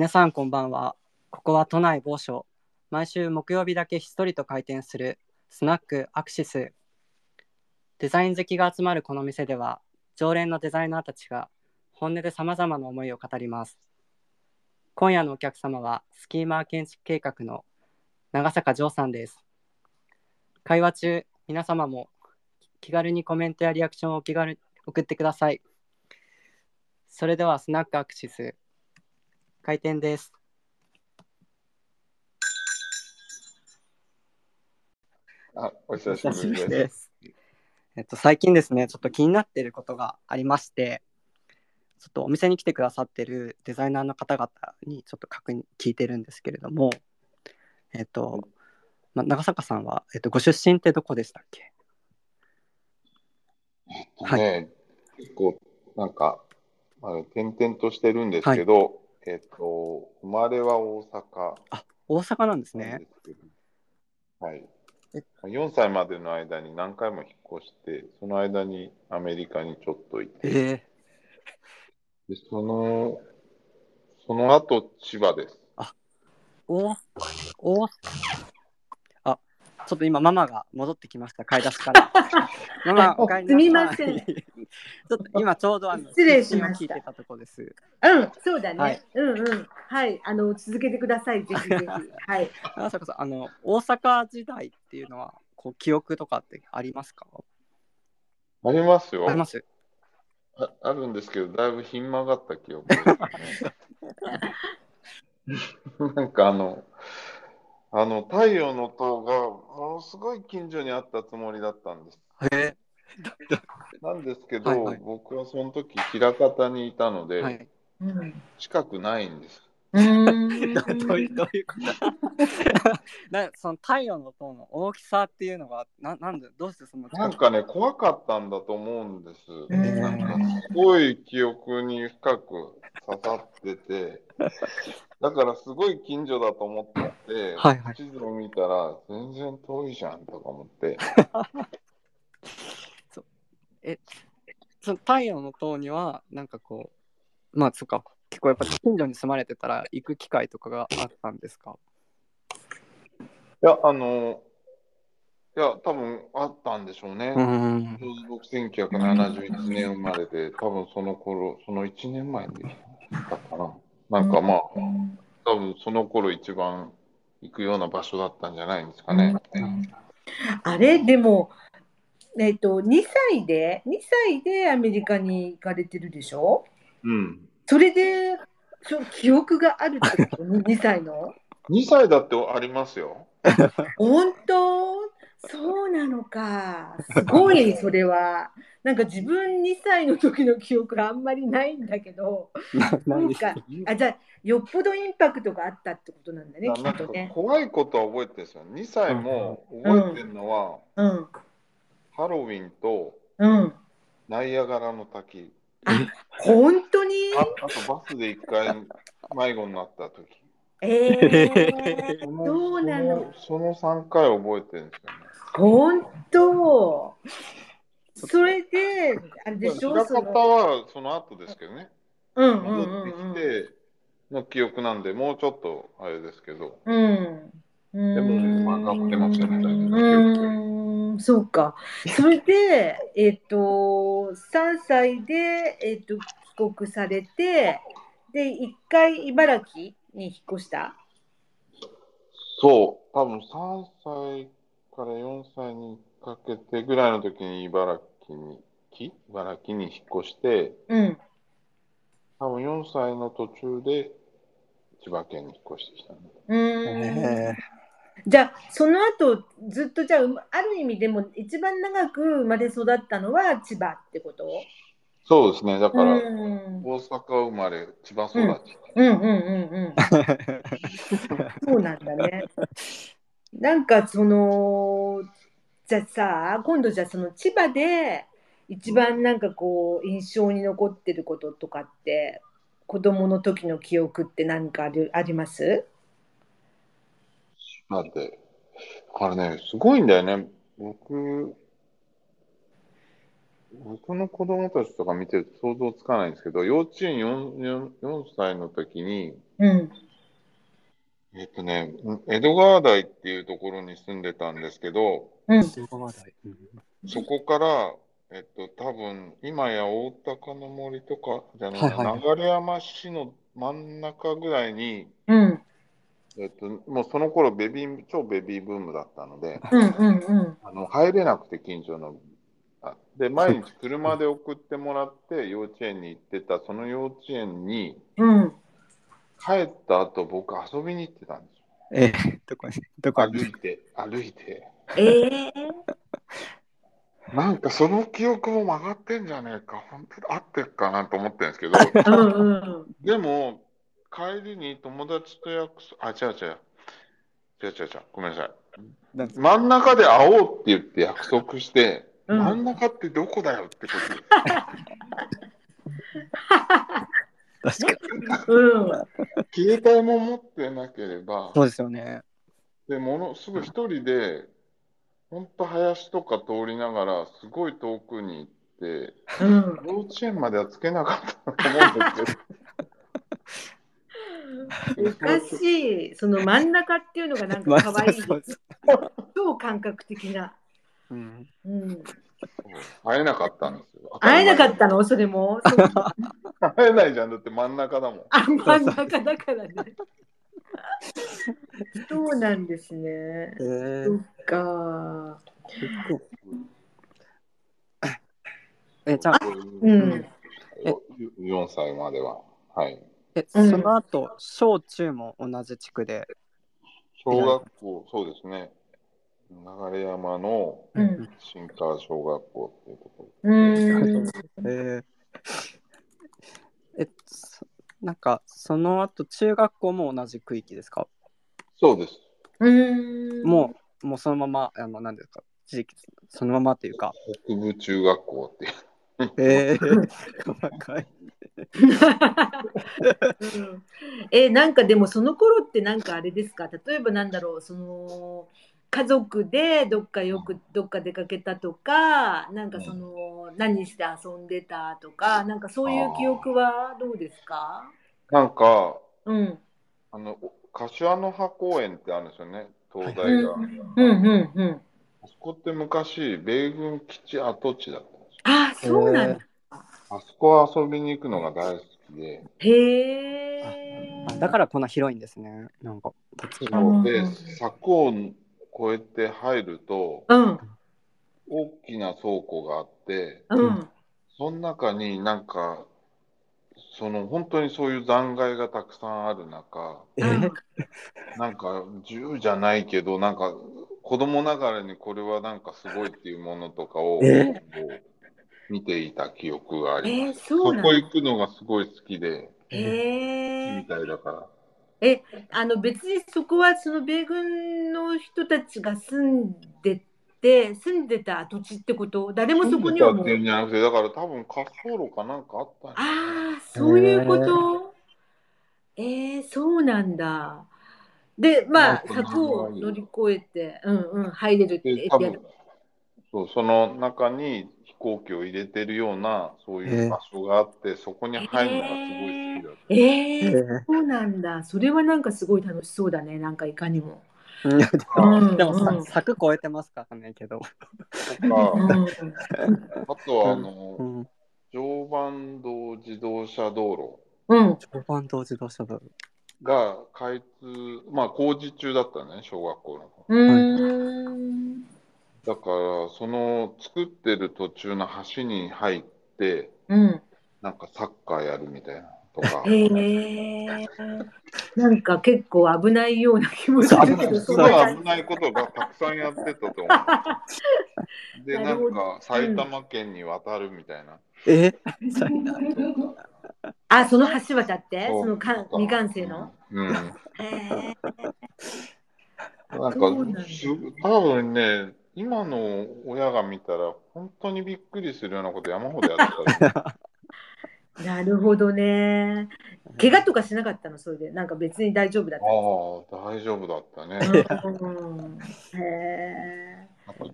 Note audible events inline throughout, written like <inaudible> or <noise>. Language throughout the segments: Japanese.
皆さんこんばんは。ここは都内某所。毎週木曜日だけひっそりと開店するスナックアクシス。デザイン好きが集まるこの店では、常連のデザイナーたちが本音で様々な思いを語ります。今夜のお客様は、スキーマー建築計画の長坂城さんです。会話中、皆様も気軽にコメントやリアクションを気軽に送ってください。それでは、スナックアクシス、開店です。あ、お久しぶりです。えっと、最近ですね、ちょっと気になっていることがありまして、ちょっとお店に来てくださってるデザイナーの方々にちょっと確認聞いてるんですけれども、えっと、まあ、長坂さんは、えっと、ご出身ってどこでしたっけ？えっとね、結構、なんか、あの転々としてるんですけど、えっと、生まれは大阪あ、大阪なんですね。はいえ。4歳までの間に何回も引っ越して、その間にアメリカにちょっといて、えでその、その後、千葉です。ー、お、お、あ、ちょっと今ママが戻ってきました、買い出しから。<laughs> ママ、お帰りなさい。すみませんちょっと今ちょうどあの失礼しました聞いてたとこです。うん、そうだね。はいうんうん。はい、あの続けてください。ぜひぜひ。はい。長坂さん、あの大阪時代っていうのはこう記憶とかってありますか？ありますよあります？あ。あるんですけど、だいぶひん曲がった記憶ですね。<laughs> <laughs> なんかあの、あの、太陽の塔がものすごい近所にあったつもりだったんです。へなんですけど、はいはい僕はその時、枚方にいたので、え、はい。うん。近くないんです。うーんど <laughs> どういうどういうこと？<laughs> なその太陽の塔の大きさっていうのがななんでどうしてそのなんかね、怖かったんだと思うんです。んなんかすごい記憶に深く刺さってて、だからすごい近所だと思ってて、はいはい地図を見たら全然遠いじゃんとか思って、<laughs> その太陽の塔にはなんかこうまあそっか結構やっぱ近所に住まれてたら行く機会とかがあったんですか？いや、あの、いや、多分あったんでしょうね。うーん。僕、1971年生まれで、多分その頃、その1年前にできたかな。なんかまあ、多分その頃一番行くような場所だったんじゃないんですかね。あれでもえっと2歳で2歳でアメリカに行かれてるでしょ？うん。それでそ記憶があるってこと？2歳の？2歳だってありますよ。<laughs> 本当？そうなのか。<laughs> すごいそれは。なんか自分2歳の時の記憶があんまりないんだけど。ななんかあじゃあよっぽどインパクトがあったってことなんだねきっとね。怖いことは覚えてるんですよ。2歳も覚えてるのは、うんハロウィンとうん。ナイアガラの滝。本当に？ああとバスで1回迷子になった時。ええそのそうなの？そのその3回覚えてるんですよね。本当。それであれでしょ？枚方そのはその後ですけどね。うんうん戻ってうんきての記憶なんで、もうちょっとあれですけど。うん。うん。でも曲がってましたねだいぶうん。そうか。それで <laughs> えっと3歳でえっと帰国されてで一回茨城に引っ越した？そう、多分3歳から4歳にかけてぐらいの時に茨城に、き茨城に引っ越して、うん。多分4歳の途中で千葉県に引っ越してきたね。うじゃあその後ずっとじゃあうある意味でも一番長く生まれ育ったのは千葉ってこと？そうですね、だからうん。大阪生まれ、千葉育ち。うん。うん。うん。うん。<laughs> そうなんだね。なんかそのじゃあさ今度じゃあその千葉で一番なんかこう印象に残ってることとかって子供の時の記憶って何かあるあります？だって、あれね、すごいんだよね。僕、僕の子供たちとか見てると想像つかないんですけど、幼稚園 4, 4, 4歳の時に、うん。えっとね、江戸川台っていうところに住んでたんですけど、うん。そこから、えっと、多分今や大高の森とかじゃなはいはい流山市の真ん中ぐらいに、うん。えっと、もうその頃ベビー、超ベビーブームだったので、うん。うん。うん。あの入れなくて近所の。あで、毎日車で送ってもらって幼稚園に行ってた、その幼稚園にうん。帰った後、僕遊びに行ってたんですよ。えー、どこに、どこに？歩いて、歩いて。ええなんかその記憶も曲がってんじゃねえか、本当に合ってっかなと思ってるんですけど、うん。うん。でも、帰りに友達と約束、あ、違う違う。違う違う違う。ごめんなさい。真ん中で会おうって言って約束して、うん真ん中ってどこだよってことです。<laughs> 確かに。うん。携帯も持ってなければ、そうですよね。でものすぐ一人で、本当林とか通りながら、すごい遠くに行って、うん。幼稚園まではつけなかったと思うんですけど。おかしい。その真ん中っていうのがなんまあか可愛い。<laughs> そうです超感覚的な。うん。うん。会えなかったんですよ。会えなかったの？<laughs> それも？会えないじゃん。だって真ん中だもん。あ、真ん中だからね。<laughs> そうなんですね。えーそっか。え、じゃあ、うん。4歳までは。はい。え、うんその後、小中も同じ地区で？小学校、そうですね。流山のうん。新川小学校っていうとこうん。えーえ、そなんか、その後、中学校も同じ区域ですか？ろ。そうです。うん。もう、もうそのまま、あの、何ですか、地域、そのままっていうか。北部中学校っていう。えー、<laughs> 細かい。<laughs> うんえなんかでもその頃ってなんかあれですか？例えばなんだろうその家族でどっかよくどっか出かけたとかなんかその何して遊んでたとかなんかそういう記憶はどうですか？なんか、うんあの、柏の葉公園ってあるんですよね。東大が。うんうんうんあそこって昔、米軍基地跡地だったんですよ。あそうなんだあそこ遊びに行くのが大好きで。へえあだからこんな広いんですね。なんか、土地が。うんで、柵を越えて入ると、うん。大きな倉庫があって、うん。その中になんか、その本当にそういう残骸がたくさんある中、えうん。ー、なんか銃じゃないけど、なんか子供ながらにこれはなんかすごいっていうものとかを見ていた記憶があえります。ー、そこ行くのがすごい好きで、へえみたいだから。え、あの別にそこはその米軍の人たちが住んでて、住んでた土地ってこと？誰もそこにはもう。住んでたっていうんじゃなくて、だから多分滑走路かなんかあったああ、そういうこと？えー、そうなんだ。で、まあ、柵を乗り越えて、うんうん、入れるってで、多分そうその中に飛行機を入れてるような、そういう場所があって、そこに入るのがすごい好きだった。ええー、ーそうなんだ。それはなんかすごい楽しそうだね、なんかいかにも。でうも、んでもさうん柵越えてますからね、けど。あとはあの、うん。常磐道自動車道うん、常磐道自動車道路。路が開通、まあ工事中だったね、小学校の。うーん。だから、その作ってる途中の橋に入って、うん。なんかサッカーやるみたいなとか。へえ。なんか結構危ないような気もするけど、そんな感危ないことがたくさんやってたと思う。<laughs> で、なんか埼玉県に渡るみたいな。え？じ。<laughs> あ、その橋渡って、そのか未完成の？うん。へえ。<laughs> なんなんだか、す多分ね、今の親が見たら、本当にびっくりするようなこと山ほどやってたよ。なるほどね。怪我とかしなかったの、それで、なんか別に大丈夫だっああ、大丈夫だったね。た。うん。へえ。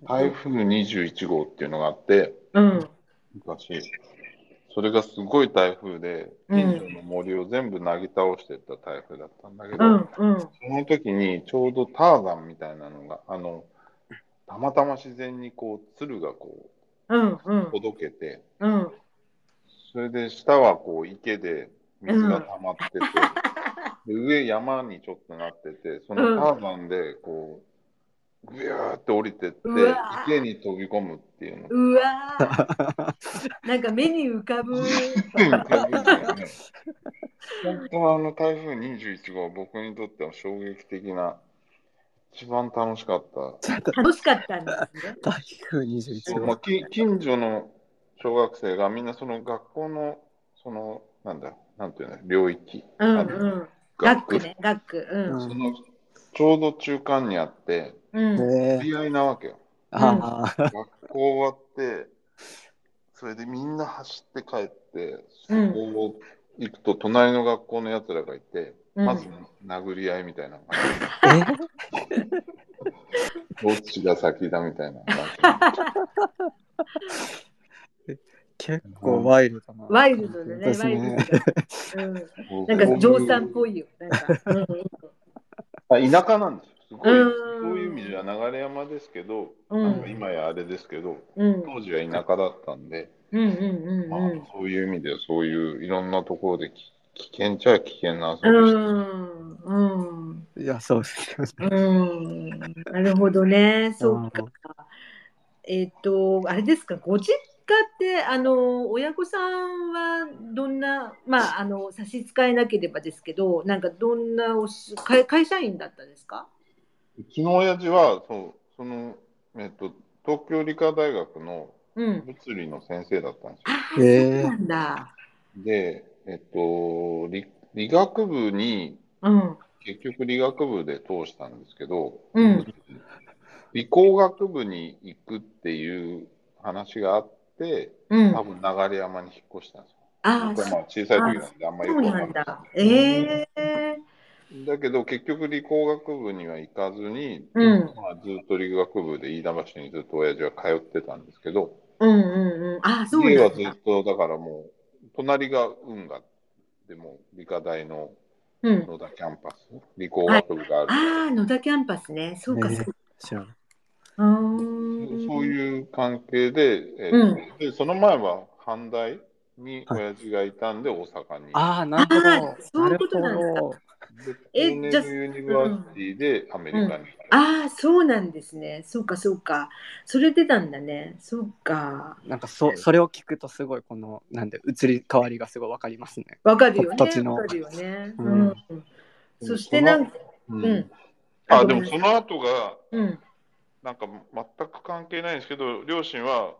台風21号っていうのがあって、うん。昔、それがすごい台風で、うん近所の森を全部なぎ倒してった台風だったんだけど、うんうんその時にちょうどターザンみたいなのが、あの、たまたま自然にこう、鶴がこうんうんう、ほどけて、うんそれで下はこう池で水が溜まってて、で上山にちょっとなってて、そのターザンでこう、ぐやーって降りてって池に飛び込むっていうの。うわー <laughs> なんか目に浮かぶ本当はあの台風21号は僕にとっては衝撃的な、一番楽しかった。楽しかったんですね。台風21号。まあ、き近所の小学生がみんなその学校の、その、なんだ、なんていうの、領域、うんあのうん。学区ね、学区。うん。そのちょうど中間にあって、うん。り合いなわけよ。ああ、学校終わって、それでみんな走って帰って、そうんこを行くと、隣の学校のやつらがいて、うんまず殴り合いみたいな感え？じ。<laughs> どっちが先だみたいな感 <laughs> 結構ワイルドな。ワイルドだね、ですワイルド。なんか、嬢さんっぽいよ。なんか。田舎なんですよ。すごい、うんそういう意味では流山ですけど、うんなんか今やあれですけど、うん。当時は田舎だったんで、うんうんうんまあうん。そういう意味ではそういういろんなところでき危険っちゃ危険な遊うびしてん。うん。いや、そうですよね。うん。なるほどね。そうか。えっと、あれですか、ご実家って、あの、親御さんはどんな、まあ、あの、差し支えなければですけど、なんかどんなおし会会社員だったですか？うちの親父は、そう、その、えっと、東京理科大学のうん。物理の先生だったんですよ。あそうなんだ。で、えっと、理理学部に、うん。結局理学部で通したんですけど、うん理工学部に行くっていう話があって、うん。多分流山に引っ越したんですよ。ああ、僕はまあ小さい時なんであんまりよくわかんない。なんだ。ええだけど結局理工学部には行かずに、うんまあ、ずっと理学部で飯田橋にずっと親父は通ってたんですけど、うんうんうん。ああ、そう家はなんだ。ずっとだからもう隣が運河でも理科大のうん。野田キャンパス、理工学部がある、ああ、野田キャンパスね。そうか、ねそうか。知らない。うーんそういう関係で,、えーうんでその前は阪大に親父がいたんで大阪に。ああ、なるほど。あーそういうことなんだるほどでえコーネじゃあルユニバーシティでアメリカに。ああ、そうなんですね。そうか、そうか。それでなんだね。そうか。なんかそそれを聞くとすごいこのなんで移り変わりがすごいわかりますね。わかるよね。土地のわかるよね。ううんん。そしてなんか、うんうん。あでもその後がうん。なんか全く関係ないんですけど両親は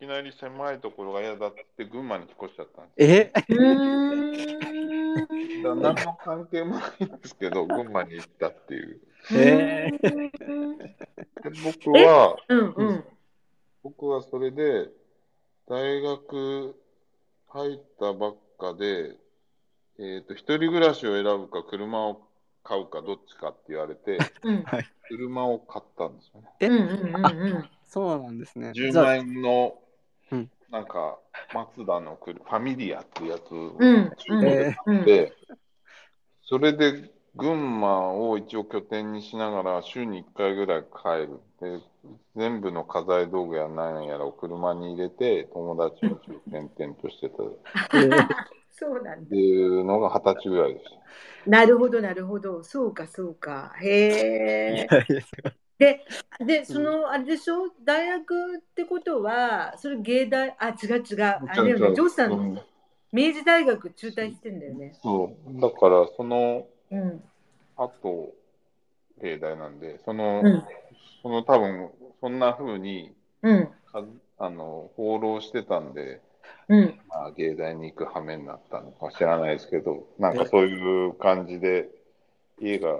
いきなり狭いところが嫌だって群馬に引っ越しちゃったんです。え？うーん。だ何の関係もないんですけど群馬に行ったっていう。へで僕はうんうん。僕はそれで大学入ったばっかで、えっと一人暮らしを選ぶか車を買うかどっちかって言われてうん車を買ったんですよね。え？うんうんうんうん。そうなんですね。10じゃあ万円のうんなんかマツダの車ファミリアっていうやつをうん中古で買って、それで群馬を一応拠点にしながら週に1回ぐらい帰る。で全部の家財道具や何やらを車に入れて友達を転々としてたっえーそうなんだて。いうのが二十歳ぐらいでした。なるほど、なるほど。そうか、そうか。へえ。で、で、その、あれでしょ？大学ってことは、それ芸大、あ、違う違う。あれだよね、ジョーさ、うんん明治大学中退してんだよね。そう。だからそのうん。後、芸大なんで、その、うん。その多分そんな風にうん。かあの放浪してたんで、うん。まあ、芸大に行く羽目になったのか知らないですけど、なんかそういう感じで家が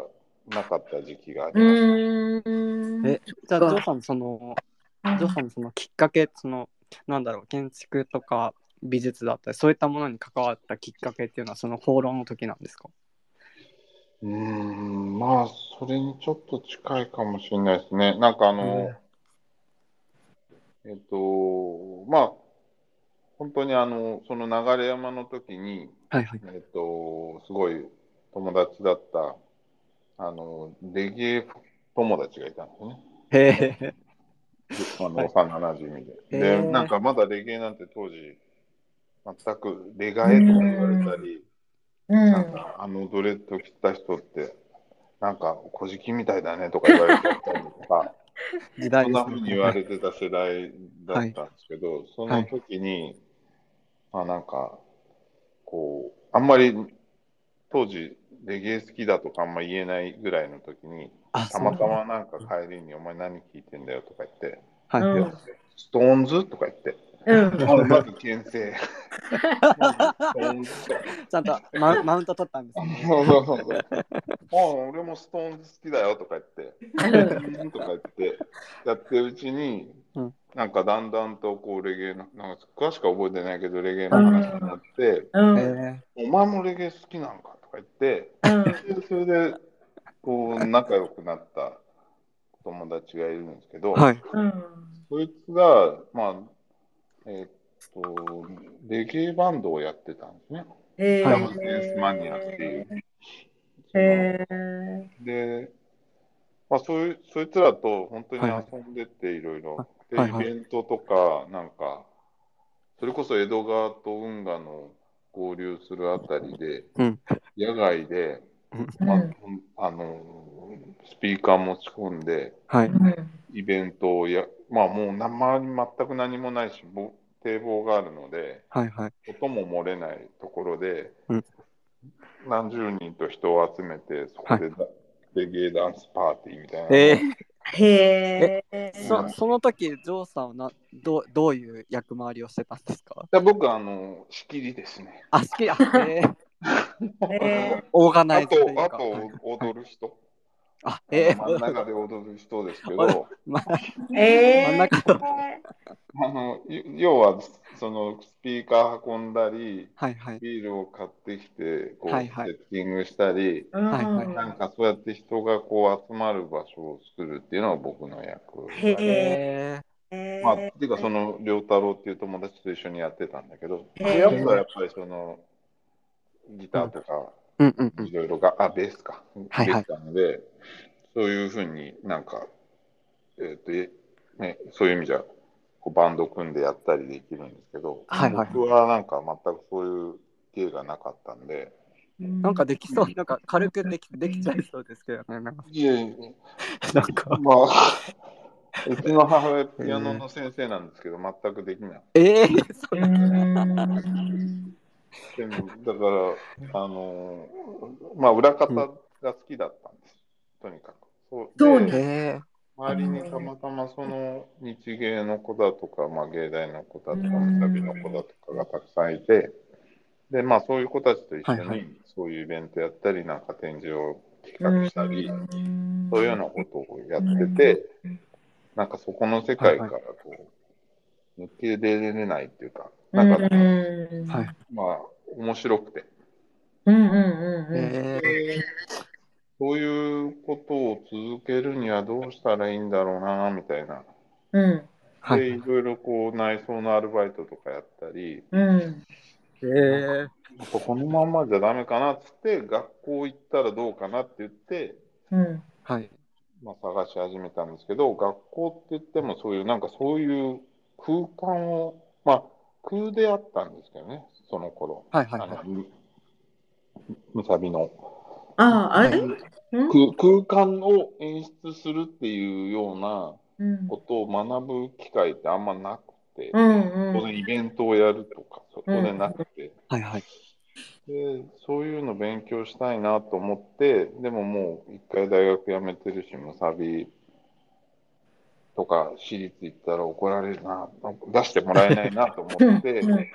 なかった時期がありうました。えじゃあジョーさんそのうんジョーさんのそのきっかけそのなんだろう建築とか美術だったりそういったものに関わったきっかけっていうのはその放浪の時なんですか？うーん、まあ、それにちょっと近いかもしれないですね。なんかあの、えっと、まあ、本当にあの、その流山の時に、はいはい。えっと、すごい友達だった、あの、レゲエ友達がいたんですね。へえ。あの、はい幼馴染で。へで、ーなんかまだレゲエなんて当時、全くレガエとか言われたり、うんなんかあのドレッド着た人って、なんか小じきみたいだねとか言われてたりとか、<laughs> 時代ですそんな風に言われてた世代だったんですけど、そのはい時に、まあなんか、こう、あんまり当時レゲエ好きだとかあんま言えないぐらいの時に、あ、たまたまなんか帰りにお前何聞いてんだよとか言って、はい。うんストーンズとか言って、うんまず牽制。まずストーンズとかちゃんとマウマウント取ったんですね。そうそうそうそう。あ俺もストーンズ好きだよとか言って、うん <laughs> とか言って、やってるうちに、うんなんかだんだんとこうレゲエの、なんか詳しくは覚えてないけど、レゲエの話になって、うんへお前もレゲエ好きなんかとか言って、でそれで、こう、仲良くなった友達がいるんですけど、え。はい。うんそいつが、まあ、えーっと、レゲエバンドをやってたんですね。へダブルデンスマニアっていう。へで、まあ、そういう、そいつらと本当にはいはい。遊んでっていろいろ、イベントとか、なんか、それこそ江戸川と運河の合流するあたりで、うん。野外で、うん。まあ、あの、スピーカー持ち込んで、はい。うん。イベントをや、まあもう周りに全く何もないし、ぼ堤防があるので、はいはい。音も漏れないところで、うん。何十人と人を集めて、そこでだ、レゲエダンスパーティーみたいなのをえへえそその時、ジョーさんはなどうどういう役回りをしてたんですか？で僕はあの仕切りですね。あ、好きだ。えー、<laughs> へオーガナあイズというと、あか。と踊る人。あ、え真んー、中で踊る人ですけど、<laughs> まえ真ん中。のあのい要はそのスピーカー運んだり、はいはい。ビールを買ってきてこう、はいはい。セッティングしたり、はいはい。なんかそうやって人がこう集まる場所を作るっていうのが僕の役。へええまあ、っていうかその良太郎っていう友達と一緒にやってたんだけど、へー。でやっぱやっぱりそのギターとかー、うんうんうん。いろいろが、あ、ベースか。はいはい。できたので、そういうふうになんか、えっ、と、えね、そういう意味じゃ、こうバンド組んでやったりできるんですけど、はいはい。僕はなんか全くそういう芸がなかったんで、なんかできそう、なんか軽くできできちゃいそうですけどね。なんか、いえいえ。<laughs> なんか。まあ、うちの母親ピアノの先生なんですけど、全くできない。えー、そううん <laughs> でもだから、あのまあ、裏方が好きだったんです、とにかく。そうそうでえ。周りにたまたまその日芸の子だとか、まあ、芸大の子だとか、むさびの子だとかがたくさんいて、で、まあ、そういう子たちと一緒はいはい。にそういうイベントやったり、なんか展示を企画したり、そういうようなことをやってて、なんかそこの世界からこう、抜け出れないっていうか、なんか、ー、はい。まあ、面白くて。うんうんうんうんえでそういうことを続けるにはどうしたらいいんだろうな、みたいな。うんはい。で、いろいろこう内装のアルバイトとかやったり、うんえー、やっぱこのまんまじゃダメかなっつって、学校行ったらどうかなって言って、うんはい。まあ、探し始めたんですけど、学校って言ってもそういう、なんかそういう空間を、まあ、空であったんですけどね、その頃。はいはいはい。あのむむさびの。あああれ？はい空空間を演出するっていうようなうんことを学ぶ機会ってあんまなくて、うん当然イベントをやるとか、そこでなくて、はいはい。で、そういうの勉強したいなと思って、でももう一回大学辞めてるし、むさびとか私立行ったら怒られるな、出してもらえないなと思って、なん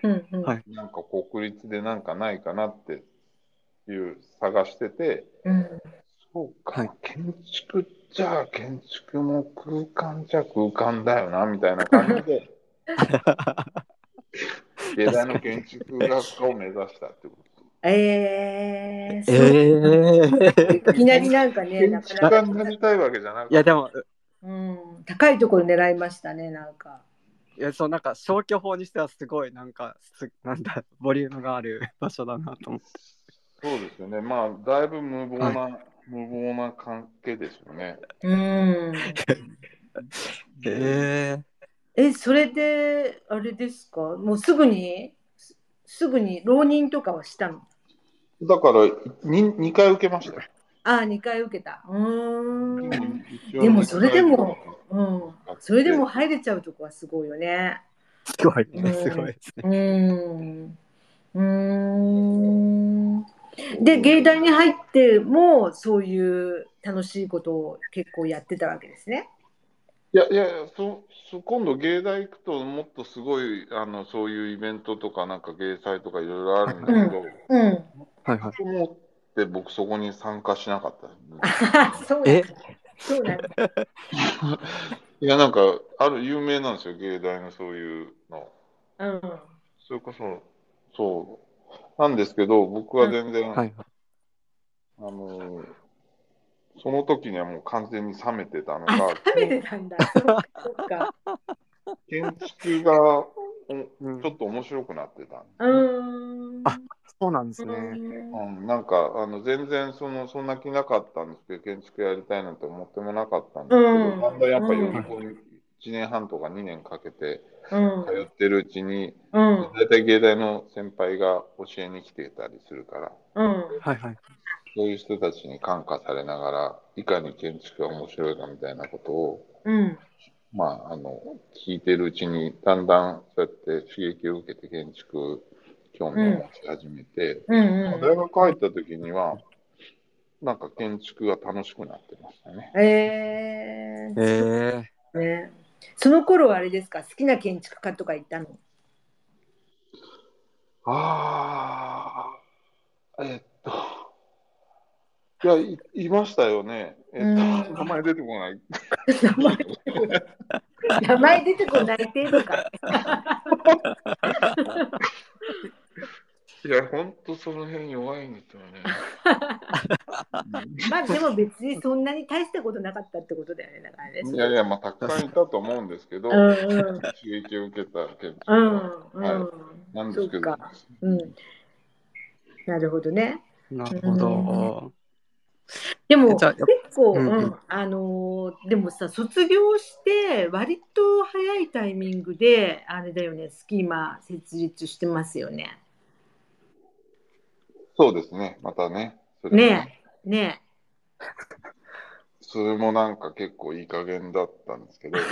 か国立でなんかないかなっていう探してて、うん。そうか、はい。建築じゃあ建築も空間じゃ空間だよな、みたいな感じで、<laughs> 芸大の建築学科を目指したってこと。えー、えー、いきなりなんかね、建なかなか。築家になりたいわけじゃなくて、いやでも、うん、高いところ狙いましたね、なんか。いやそうなんか消去法にしてはすごいなんかすなんだボリュームがある場所だなと思って。そうですよね。まあ、だいぶ無謀な、無謀な関係ですよね。うん。え <laughs> え、それで、あれですか？もうすぐに、すすぐに浪人とかはしたの？だから、2, 2回受けましたよ。ああ、2回受けた。うーん。でもそれでもうん。それでも入れちゃうとこはすごいよね。ー、すごいねうんすごいですね。うーん。うーん。で、芸大に入っても、そういう楽しいことを結構やってたわけですね。いやいやいやそそ今度芸大行くともっとすごいあのそういうイベントとかなんか芸祭とかいろいろあるんだけど、うん。はいはい。と思って僕そこに参加しなかったです。<laughs> そうなんだえ？そうなんだ。<laughs> いやなんかある有名なんですよ芸大のそういうの。うん。それこそそうなんですけど僕は全然、はいはい。あのその時にはもう完全に冷めてたのあ、が食べてたんだ。そっかそっか。建築がちょっと面白くなってた。うーん。あそうなんですうね。んうん、なんかあの全然そのそんな気なかったんですけど建築やりたいなんて思ってもなかったんですけど、うんだんだんやっぱうん予備校に1年半とか2年かけてうん。通ってるうちに、うん。大体芸大の先輩が教えに来てたりするからうん。はいはい。そういう人たちに感化されながらいかに建築が面白いかみたいなことをうん。まあ、あの聞いてるうちにだんだんそうやって刺激を受けて建築興味を持ち始めて、うん。大学入った時にはなんか建築が楽しくなってましたね。ええー。ね。その頃はあれですか？好きな建築家とかいたの？ああ、えっと、いやい、いましたよね。えっと、うん名前出てこない。名前出てこない名前出てこない程度か。いや、ほんとその辺弱いんですよね。<laughs> まあでも別にそんなに大したことなかったってことだよね。だからね。いやいや、まあ、たくさんいたと思うんですけど、うんうん。刺激を受けた建築家うんはいうん。なんですけど、そうん。なるほどね。ー、なるほど。でも結構、うんうんうんあのーでもさ卒業して割と早いタイミングであれだよねスキーマ設立してますよね。そうですね、またね。それもねえね <laughs> それもなんか結構いい加減だったんですけど、<laughs>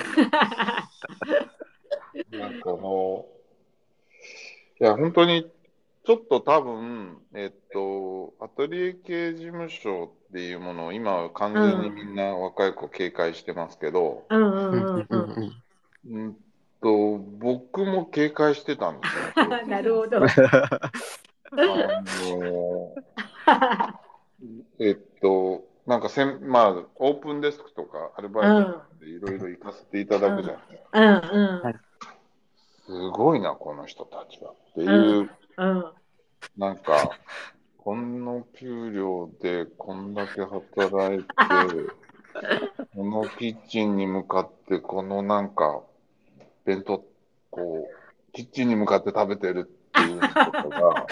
なんかあの、いや、本当に、ちょっと多分、えっと、アトリエ系事務所っていうものを今は完全にみんな若い子警戒してますけど、うんううんんうんううんうんん。うんと、僕も警戒してたんですよ。<laughs> なるほど。あの、えっと、なんかせん、まあ、オープンデスクとかアルバイトでいろいろ行かせていただくじゃないですか。うんうんすごいな、この人たちは。っていう、うんなんか、この給料でこんだけ働いて、<laughs> このキッチンに向かって、このなんか、弁当、こう、キッチンに向かって食べてるっていうのとかが、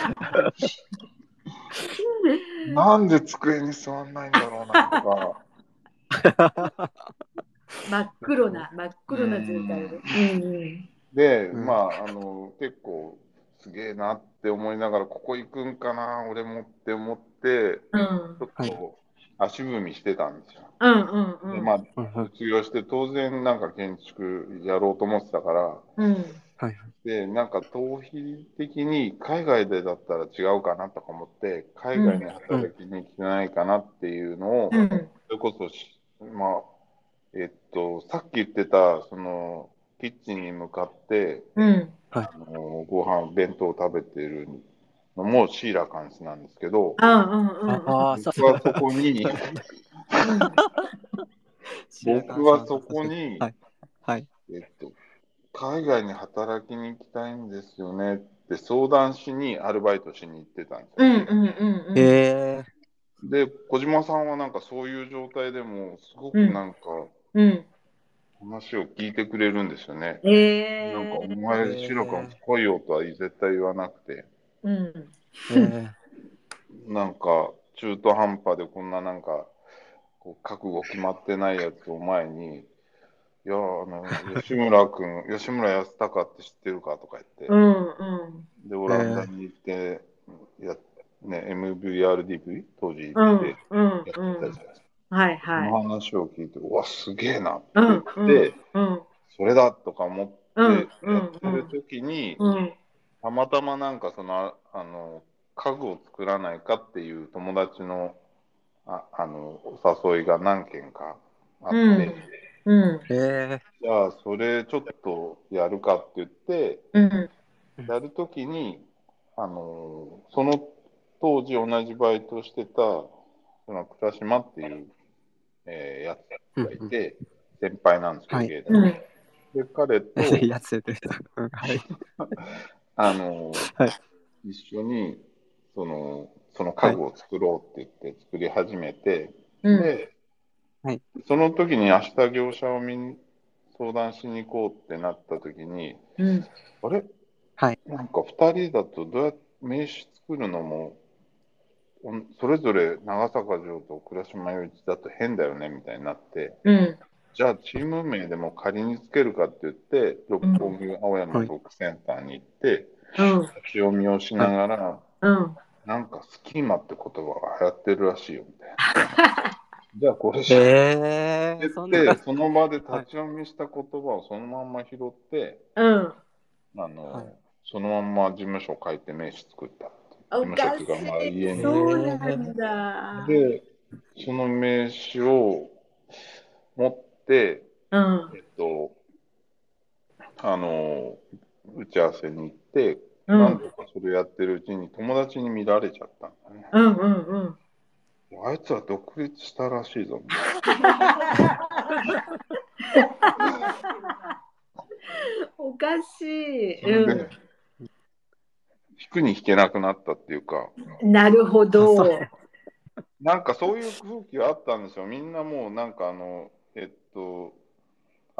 <laughs> なんで机に座んないんだろうなとか、<laughs> 真っ黒な真っ黒な状態で。で、うん。まあ、あの、結構、すげえなって思いながら、ここ行くんかな、俺もって思って、うん。ちょっと足踏みしてたんですよ。うんうんうん。で、まあ、卒業して当然なんか建築やろうと思ってたから、うん。はいで、なんか逃避的に海外でだったら違うかなとか思って、海外に働きに行ってないかなっていうのを、うんそれこそし、まあ、えっと、さっき言ってた、その、キッチンに向かって、うん。あのご飯、弁当を食べてるのもシーラカンスなんですけど、うんうんうん。ああ、そう。僕はそこに、<laughs> 僕はそこに、はい。はい。えっと、海外に働きに行きたいんですよねって相談しにアルバイトしに行ってたんですよ。うんうんうんうんえで、小島さんはなんかそういう状態でも、すごくなんか、うん話を聞いてくれるんですよね。えなんか、おー、前、白く来いよとは絶対言わなくて、うん。えなんか、中途半端でこんななんか、こう覚悟決まってないやつを前に、いや、あの、吉村君、<laughs> 吉村康隆って知ってるかとか言って、うんうん。で、オランダに行って、やね、MVRDV 当時うん行ってうんやってたじゃうん。ないですか。はいそのはい。話を聞いて、うわ、すげえなってうん言って、うんそれだとか思ってうんやってる時に、うんたまたまなんかその、あの、家具を作らないかっていう友達の、ああの、お誘いが何件かあって、うん。うんー、えじゃあそれちょっとやるかって言って、うん。やるときに、あの、その当時同じバイトしてた、その倉島っていう、えーやつがいて、先輩なんですけど、はい。で、彼と、<laughs> はい。<laughs> あの、はい。一緒に、その、その家具を作ろうって言って作り始めて、うん。で、はい。その時に明日業者を見に相談しに行こうってなった時に、うん。あれ？はい。なんか2人だとどうやって名刺作るのも、それぞれ長坂城と倉島雄一だと変だよねみたいになって、うん。じゃあチーム名でも仮につけるかって言って、六本木青山ブックセンターに行って、うん。立ち読みをしながら、うん。なんかスキーマって言葉が流行ってるらしいよみたいな。<laughs> じゃあこれしえー、その場で立ち読みした言葉をそのまんま拾って、うん。あの、はい。そのまんま事務所書いて名刺作った事務所っていうか、まあし家に。いそうなんだ。で、その名刺を持って、うん。えっと、あの、打ち合わせに行って、うん。なんとかそれやってるうちに友達に見られちゃったんだね。うんうんうんあいつは独立したらしいぞ。<laughs> おかしいそれで、引くに引けなくなったっていうか、うんなるほど <laughs> なんかそういう空気があったんですよ。みんなもうなんかあの、えっと、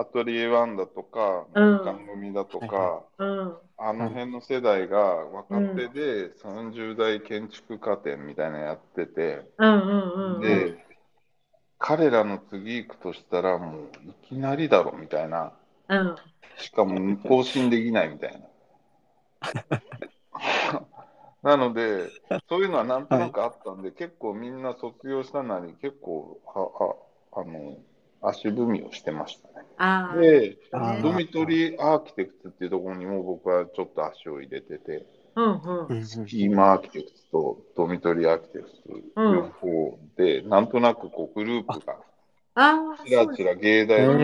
アトリエワンだとか、うん。番組だとか、はいうん。あの辺の世代が若手で30代建築家展みたいなのやってて、で、彼らの次行くとしたらもういきなりだろみたいな、うん。しかも更新できないみたいな。<laughs> なので、そういうのはなんとなくあったんで、結構みんな卒業したのに結構はああの足踏みをしてましたね。で、ドミトリーアーキテクツっていうところにも僕はちょっと足を入れてて、うんうん。うんうんスキーマアーキテクツとドミトリーアーキテクツ両方で、なんとなくこうグループがああちらちら芸大の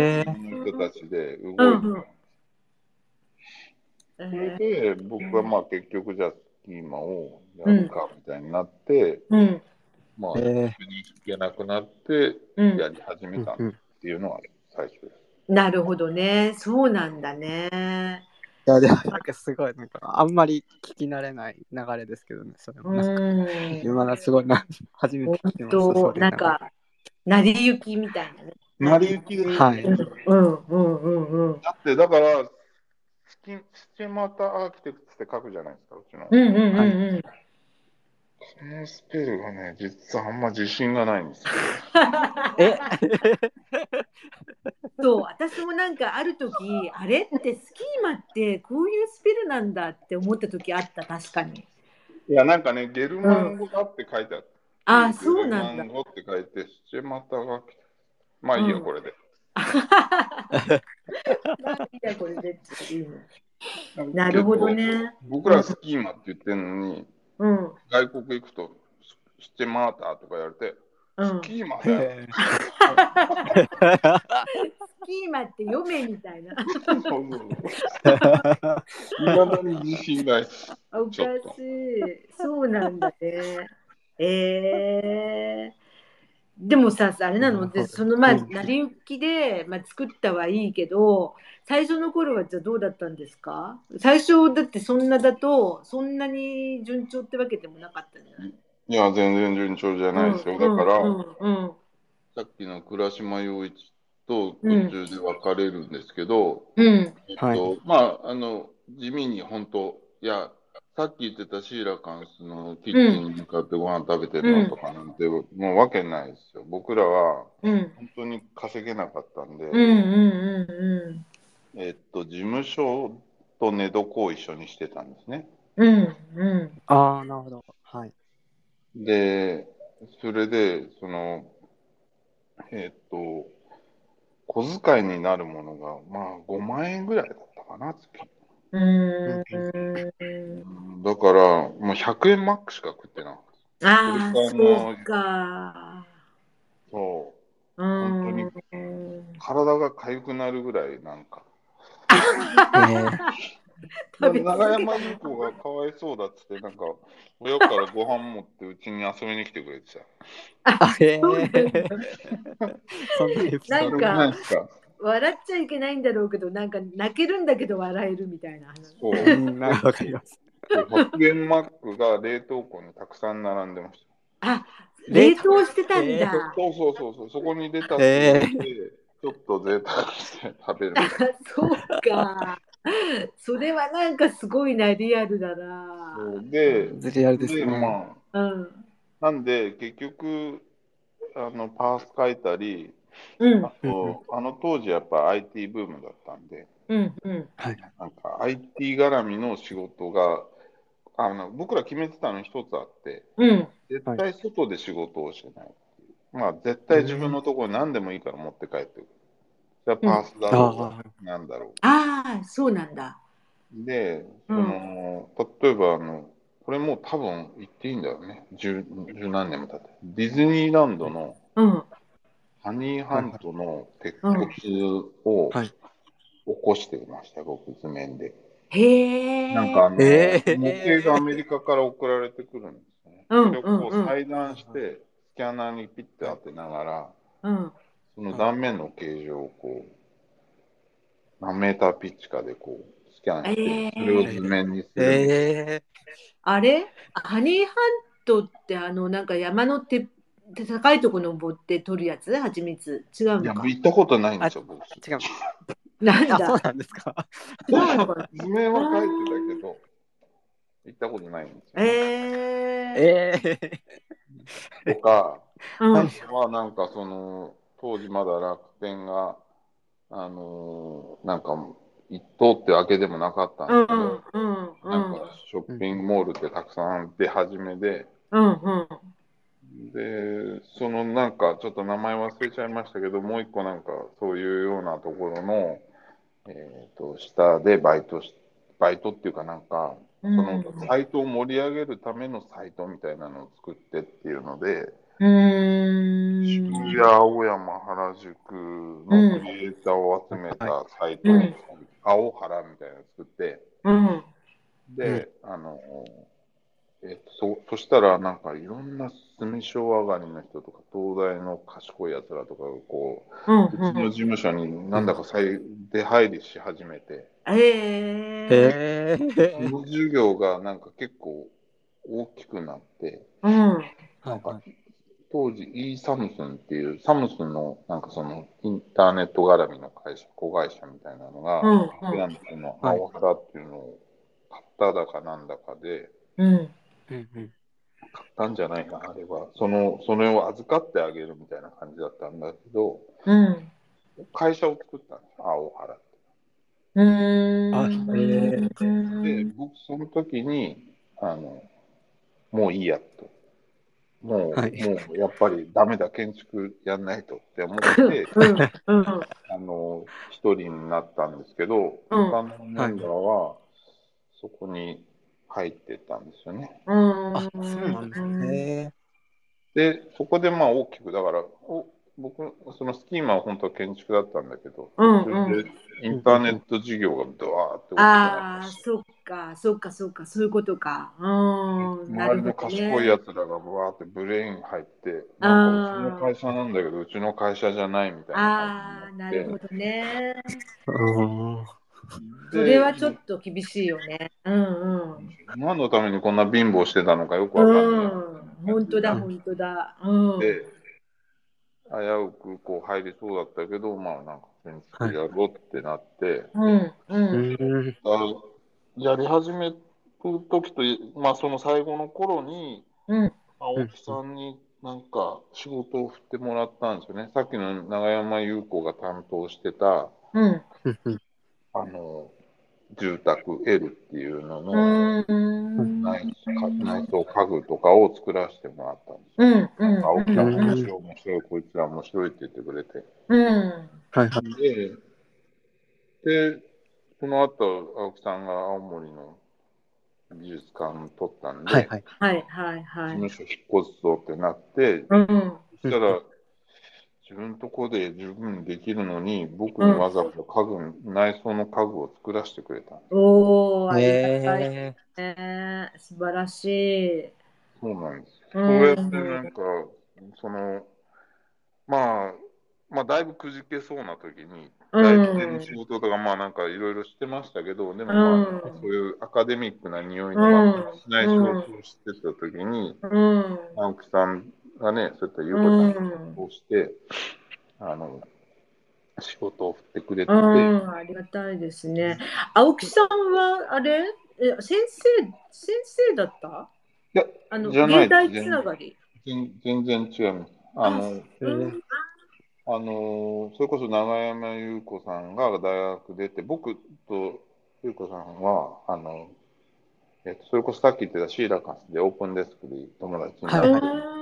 人たちで動いてたんですそれで、僕はまあ結局じゃあスキーマをやるかみたいになって、うん。まあ、えーに行けなくなってうん。やり始めたっうんうんていうのは最初です。なるほどね。そうなんだね。いやでもなんかすごいなんかあんまり聞き慣れない流れですけどねそれも。うなんかん。今だすごいな初めて聞きましたなんか成り行きみたいなね。成り行き。で、はい。うんうんうんうん。うんだってだから、スキスチェマタアーキテクツって書くじゃないですか、うちの。うんうんうんうんこのスペルがね、実はあんま自信がないんですよ。え？<laughs> そう私もなんかある時あれってスキーマってこういうスペルなんだって思った時あった確かにいや、なんかね、ゲルマン語だって書いてあって。ああそうなんだゲルマン語って書いて、スチェマタアーキテクツ。まあいいよ、うんこれで。<laughs> っていうのなるほどね僕らスキーマって言ってるのに、うん。外国行くと、スチェマーターとか言われて、うん。スキーマだよ。えスキーマって読めみたいな。いまだに自信ない。おかしい。そうなんだね。えー、でもさあれなのでそのまあうん。成り行きで、まあ、作ったはいいけど最初の頃はじゃあどうだったんですか？最初だってそんなだとそんなに順調ってわけでもなかったんじゃない？いや、全然順調じゃないですよ。だから、さっきの倉島洋一と途中で分かれるんですけど、うん。えっと、はい。まあ、あの、地味に本当、いや、さっき言ってたシーラカンスのキッチンに向かってご飯食べてるのとかなんて、もうわけないですよ。僕らはうん。本当に稼げなかったんで、うん。うん。うん。えっと、事務所と寝床を一緒にしてたんですね。うん。うん。ああ、なるほど。はい。で、それで、その、えっと、小遣いになるものが、まあ、5万円ぐらいだったかな、月。うん。うん。だから、もう100円マックしか食ってなかった。ああ、そうか。そう。うん。本体が痒くなるぐらい、なんか。長山優子がかわいそうだっつって、なんか、親からご飯持ってうちに遊びに来てくれてさ。あへえそうなんだそんなエピソードなんかなんか、笑っちゃいけないんだろうけど、なんか泣けるんだけど笑えるみたいな話。そう。うんなんかわかります。100円マックが冷凍庫にたくさん並んでましあ、冷凍？してたん。だ。そうそうそうそう、そこに出たってちょっと贅沢して食べる。そうか。それはなんかすごいな、リアルだな。そうで、ズリアルですで、ね。まあ、うん。なんで、結局、あの、パース書いたり、うんあ。と、あの当時やっぱ IT ブームだったんで、うん。うん。はい。なんか IT 絡みの仕事が、あの僕ら決めてたの一つあって、うん。絶対外で仕事をしないっていう。まあ、絶対自分のところに何でもいいから持って帰ってくる。じゃあパースだろうなんだろうああ、そうなんだ。で、そうんの、例えばあの、これもう多分言っていいんだよね。十十何年も経って。ディズニーランドのうん。ハニーハントの鉄骨をはい起こしてました、僕図面で。へえ。なんかあの、えー模型がアメリカから送られてくるんですね。うんそれをこうんうんう裁断して、スキャナーにピッて当てながら、うん。その断面の形状をこう、何メーターピッチかでこう、スキャンして、えーそれを図面にする。えあれ？ハニーハントってあのなんか山のて高いところ登って取るやつ？蜂蜜？違ういや、行ったことないんですよ、僕。ー、違う。なんあ、そうだなんですか？そうなのかな図面は書いてたけど、行ったことないんですよ。えー、ええとか、うん。はなんかその、当時まだ楽天が、あのーなんか、一等ってわけでもなかったんうんですけど、うんうん。なんかショッピングモールってたくさん出始めで、うんうん。で、そのなんかちょっと名前忘れちゃいましたけど、もう一個なんかそういうようなところの、えっ、と、下でバイトし、バイトっていうかなんか、そのサイトを盛り上げるためのサイトみたいなのを作ってっていうので、うーん。渋谷、青山、原宿のクリエイターを集めたサイトに、青原みたいなのを作って、うん。で、あの、えっと、そ、そしたら、なんかいろんな住所上がりの人とか、東大の賢い奴らとかが、こうんう、うちの事務所になんだか再出入りし始めて、えー、えその授業がなんか結構大きくなって、うん。なんか当時 e サムスンっていう、サムスンのなんかそのインターネット絡みの会社、子会社みたいなのが、うんなん。の青原っていうのを買っただかなんだかで、うん。うんうん買ったんじゃないかな、あれは。その、それを預かってあげるみたいな感じだったんだけど、うん会社を作ったんですよ、青原って。うーん。あへで、僕、その時に、あの、もういいやと。もう、はい。もう、やっぱりダメだ、建築やんないとって思って、<laughs> うん。うん。あの、一人になったんですけど、うん。他のメンバーは、そこに入ってたんですよね。うん。あ、そうなんですね。で、そこでまあ大きく、だから、お僕、そのスキーマは本当は建築だったんだけど、うんそれでインターネット事業がドワーって大きくああなって、そっかそっかそっかそういうことか。うん。な周りの賢いやつらがわーってブレーン入って、なんかうちの会社なんだけど、うちの会社じゃないみたいあなあな感じになって。るほどね。うん。それはちょっでと厳しいよね。うんうん何のためにこんな貧乏してたのかよくわかんない。うん。本当だ本当だ。うん。で、危うくこう入りそうだったけど、まあなんか建築やろうってなって、うんううんやり始める時と、まあその最後の頃に、うん。青木さんになんか仕事を振ってもらったんですよね。さっきの永山優子が担当してた、うん。あの、住宅 L っていうのうのん内装家具とかを作らせてもらったんですよ。青木さんうん面白い、面白い、こいつら面白いって言ってくれて。うんはいはい。で、で、その後、青木さんが青森の美術館取ったんで、はいはい。はいはいはい事務所引っ越すぞってなって、うんそしたら、自分のとこで十分できるのに、僕にわざわざ家具、内装の家具を作らせてくれた。んです。おおありがたいえね。素晴らしい。そうなんです。うそうん。やってなんか、その、まあ、まあ、だいぶくじけそうな時に、うん。大規模の仕事とか、まあなんかいろいろしてましたけど、でもまあ、うん。そういうアカデミックな匂いのしない仕事をしてた時に、うん。青木さんがね、そういったゆううこちゃんんをして、あの、仕事を振ってくれて。ありがたいですね。青木さんはあれ？え先生先生だった？いやあの芸大つながり？全全然違います。あの、あのそれこそ永山優子さんが大学出て、僕と優子さんは、あの、えっと、それこそさっき言ってたシーラカスでオープンデスクで友達になって、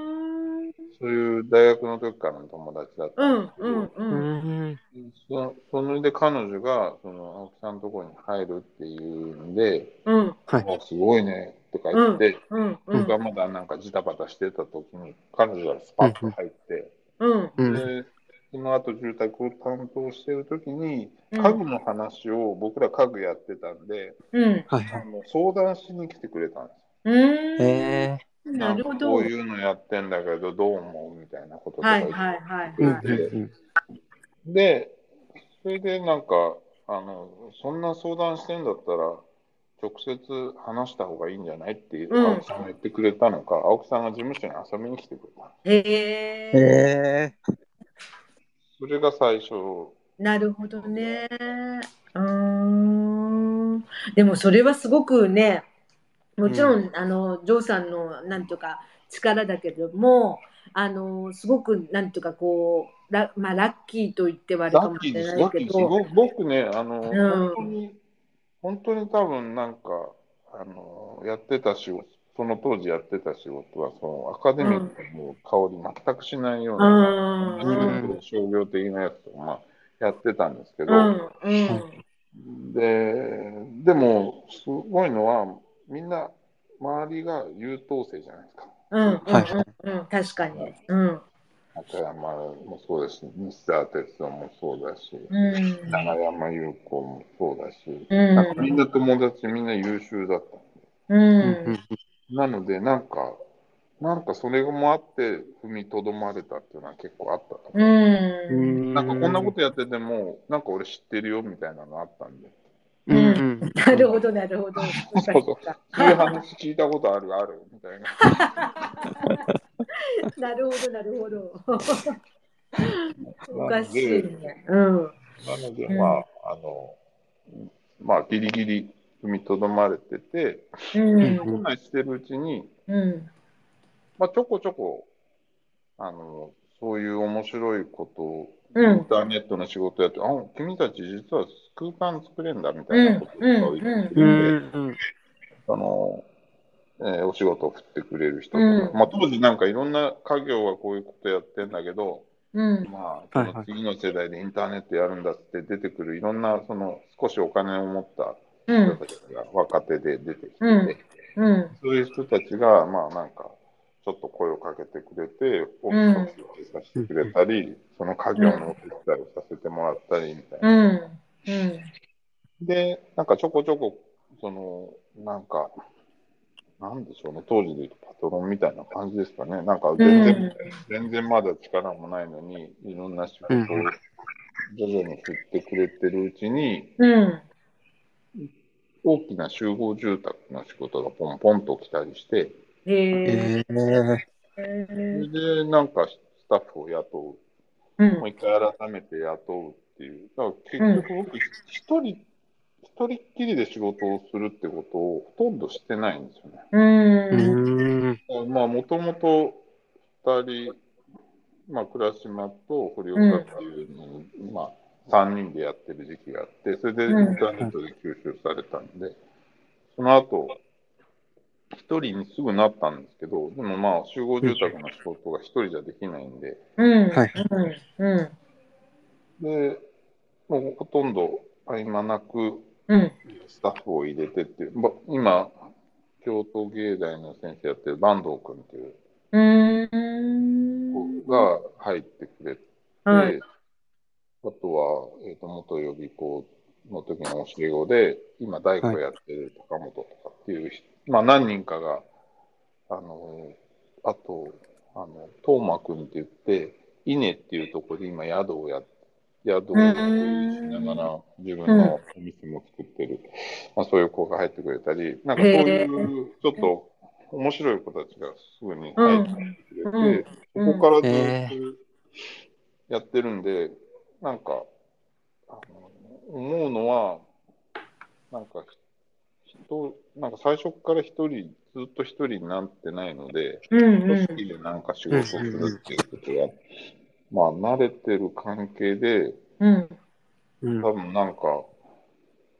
そういう大学の時からの友達だったうんんですけど、うんううんん。そそれで彼女がその青木さんのところに入るっていうんで、うんはい。あすごいねとか言って、うんう僕がんまだなんかジタバタしてた時に、彼女がスパッと入って、うんうん。で、その後住宅を担当してる時に、うん家具の話を僕ら家具やってたんで、うんはいはい。あの相談しに来てくれたんですうんえなるほどこういうのやってんだけど、どう思うみたいなこととか言ってはいはいはいー。うんはいうんうん。で、それでなんか、あの、そんな相談してんだったら、直接話した方がいいんじゃないっていううん青木さんが言ってくれたのか、青木さんが事務所に遊びに来てくれた。へええそれが最初、なるほどねうーんでもそれはすごくねもちろん、あのジョーさんのなんとか力だけどもあのすごくなんとかこうラ,、まあ、ラッキーと言ってはあれかもしれないけど。僕僕ね、あの、ん。本当に、本当に多分なんか、あの、やってた仕事、その当時やってた仕事は、そのアカデミックの香り全くしないよううな、ん。うん。商業的なやつを、まあ、やってたんですけど、うん。うん。で、でも、すごいのは、みんな、周りが優等生じゃないですか。うんうん確かに。うん。中山もそうです。し、西澤哲夫もそうだし、うん。長山優子もそうだし、うん。なんかみんな友達、みんな優秀だった。ううんん。なので、なんか、なんかそれもあって踏みとどまれたっていうのは結構あったと思う。うん。なんかこんなことやってても、なんか俺知ってるよみたいなのあったんで。うんうん。なるほどなるほどそうそうそういう話聞いたことあるあるみたいな。なるほど、なるほど。おかしいね。うん。なので、まあ、あの、まあ、ギリギリ踏みとどまれてて、うん。そんなんしてるうちに、うん。まあ、ちょこちょこ、あの、そういう面白いことを、うんインターネットの仕事やって、あ、君たち実は空間作れんだみたいなことを言ってて。あの、えーお仕事を振ってくれる人とか、うんまあ、当時なんかいろんな家業はこういうことやってんだけど、うん。まあ、その次の世代でインターネットやるんだって出てくるいろんな、その少しお金を持ったうん。人たちが若手で出てきてて、うんうん。そういう人たちが、まあなんか、ちょっと声をかけてくれて、オフィスをさせてくれたり、その家業のお手伝いをさせてもらったりみたいな。うん。うん。で、なんかちょこちょこ、その、なんか、なんでしょうね、当時で言うとパトロンみたいな感じですかね。なんか全然、全然まだ力もないのに、いろんな仕事を徐々に振ってくれてるうちに、うん。大きな集合住宅の仕事がポンポンと来たりして、へえ。ええ。それでなんかスタッフを雇ううんもう一回改めて雇うっていう。だから結局僕、一人、一人っきりで仕事をするってことをほとんどしてないんですよね。うんうん。まあ、もともと二人、まあ、倉島と堀岡っていうのを、まあ、三人でやってる時期があって、それでイうんンターネットで吸収されたんで、その後、一人にすぐなったんですけど、でもまあ、集合住宅の仕事が一人じゃできないんで、うん。はいうん。うん。で、もうほとんど合間なくうん。スタッフを入れてっていう、ま今、京都芸大の先生やってる坂東君っていう。うん。子が入ってくれて、はい。あとは、えっ、と、元予備校の時の教え子で、今、大工やってる高本とかっていう人、まあ何人かが、あの、あと、あの、東馬くんって言って、稲っていうところで今宿をやっ宿をしながら自分のお店も作ってる、まあそういう子が入ってくれたり、なんかそういうちょっと面白い子たちがすぐに入ってくれて、うん。そこからずへっとやってるんで、なんか、あの思うのは、なんか、人、なんか最初から一人、ずっと一人になってないので、うんうん組織でなんか仕事をするっていうことは、まあ慣れてる関係で、うんうん多分なんか、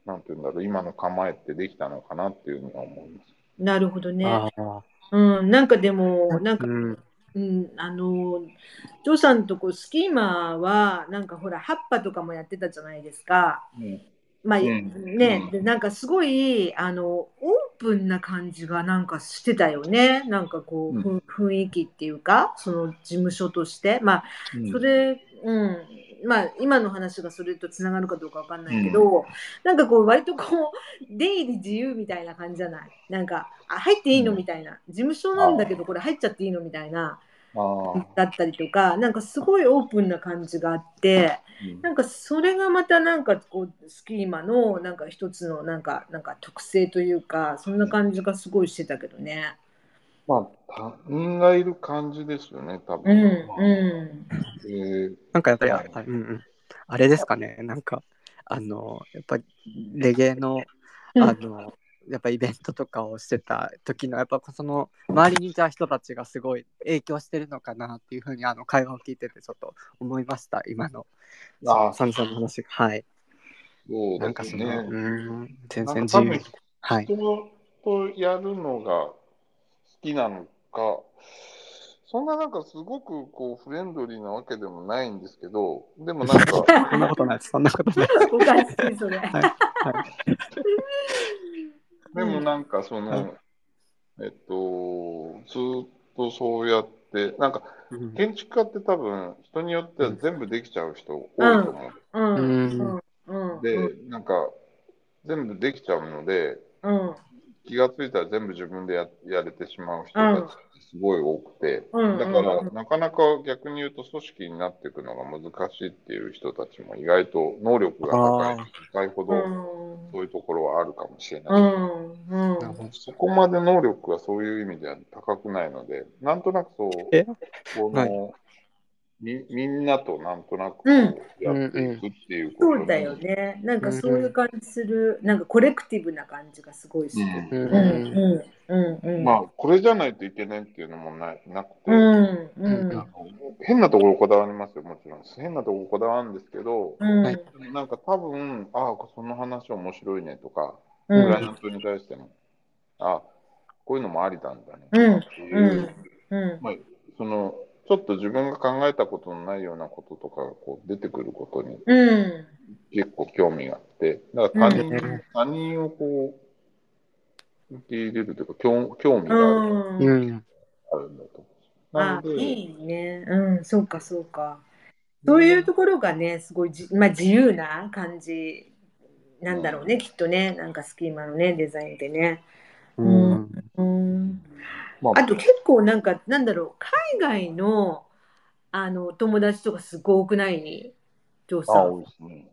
なんていうんだろう、今の構えってできたのかなっていうのは思います。なるほどね。うんなんかでもなんかうん。うん、あの、ジョーさんとこスキーマーは、なんかほら、葉っぱとかもやってたじゃないですか。まあ、うんね、で、なんかすごい、あの、オープンな感じがなんかしてたよね。なんかこう、うんふ雰囲気っていうか、その事務所として。まあ、うんそれ、うん。まあ、今の話がそれとつながるかどうかわかんないけど、なんかこう、割とこう、出入り自由みたいな感じじゃない？なんか、あ、入っていいの？うんみたいな。事務所なんだけど、これ入っちゃっていいの？みたいな。だったりとか、なんかすごいオープンな感じがあって、なんかそれがまたなんかこうスキーマのなんか一つのなんかなんか特性というか、そんな感じがすごいしてたけどね。まあ、他人がいる感じですよね、多う分。んうえーなんかやっぱり、あはいうんうん、あれですかね、なんか、あの、やっぱりレゲエの、ん。あの、やっぱイベントとかをしてた時の、やっぱその周りにいた人たちがすごい影響してるのかなっていうふうに、あの、会話を聞いててちょっと思いました、今の。ああサムさんの話が。はい。そうなんかその、ですね。うん、全然自由。はい。人とやるのが好きなのか、そんななんかすごくこうフレンドリーなわけでもないんですけど、でもなんか、<laughs> そんなことないです、そんなことない。おかしいそれ。はい。はいでもなんかその、えっと、ずーっとそうやって、なんかうん。建築家って多分人によっては全部できちゃう人多いと思う。うん。ううん。うん。で、なんか全部できちゃうので、うん。気がついたら全部自分でややれてしまう人たちがすごい多くて、うん。だから、なかなか逆に言うと組織になっていくのが難しいっていう人たちも意外と能力が高い高いほどうんそういうところはあるかもしれうない。そこまで能力がそういう意味では高くないので、なんとなくそう、え？この、みみんなとなんとなくやっていくっていうことにそうだよね。なんかそういう感じする、なんかコレクティブな感じがすごいする。うん。うんうんうんうん。うん。まあ、これじゃないといけないっていうのもななくて、うんうん。変なところこだわりますよ、もちろん。変なところこだわるんですけど、うん。はいなんか多分、ああ、その話面白いねとか、うん。クライアントに対しても、あこういうのもありなんだね。うん。っていう。う、ん。うん。まあ、その、ちょっと自分が考えたことのないようなこととかがこう出てくることにうん結構興味があって、だから他人,、うん他人をこう、受け入れるというか、興興味うがある,、んうん。あるんだと思う。なあので、いいね。うん、そうかそうか。そういうところがね、すごいじ、まあ、自由な感じなんだろうね、きっとね。なんかスキーマのね、デザインでね。うん。うん。まあ。と結構なんか、なんだろう、海外の、あの、友達とかすごくない？ジョね。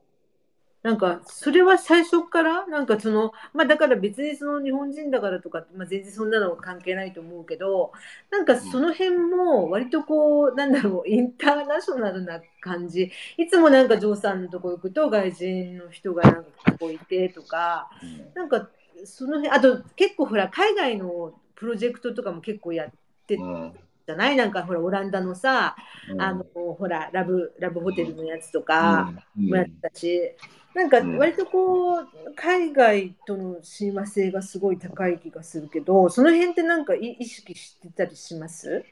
なんかそれは最初から？なんかそのまあだから別にその日本人だからとか、まあ、全然そんなの関係ないと思うけどなんかその辺も割とこうなんだろうインターナショナルな感じ。いつもなんかジョーさんのとこ行くと外人の人がなんかここいてとかなんかその辺あと結構ほら海外のプロジェクトとかも結構やってうん。じゃない？なんかほらオランダのさうん。あのほらラブラブホテルのやつとか。うん。もやったし、なんかうん。割とこう海外との親和性がすごい高い気がするけどその辺ってなんかい意識してたりします？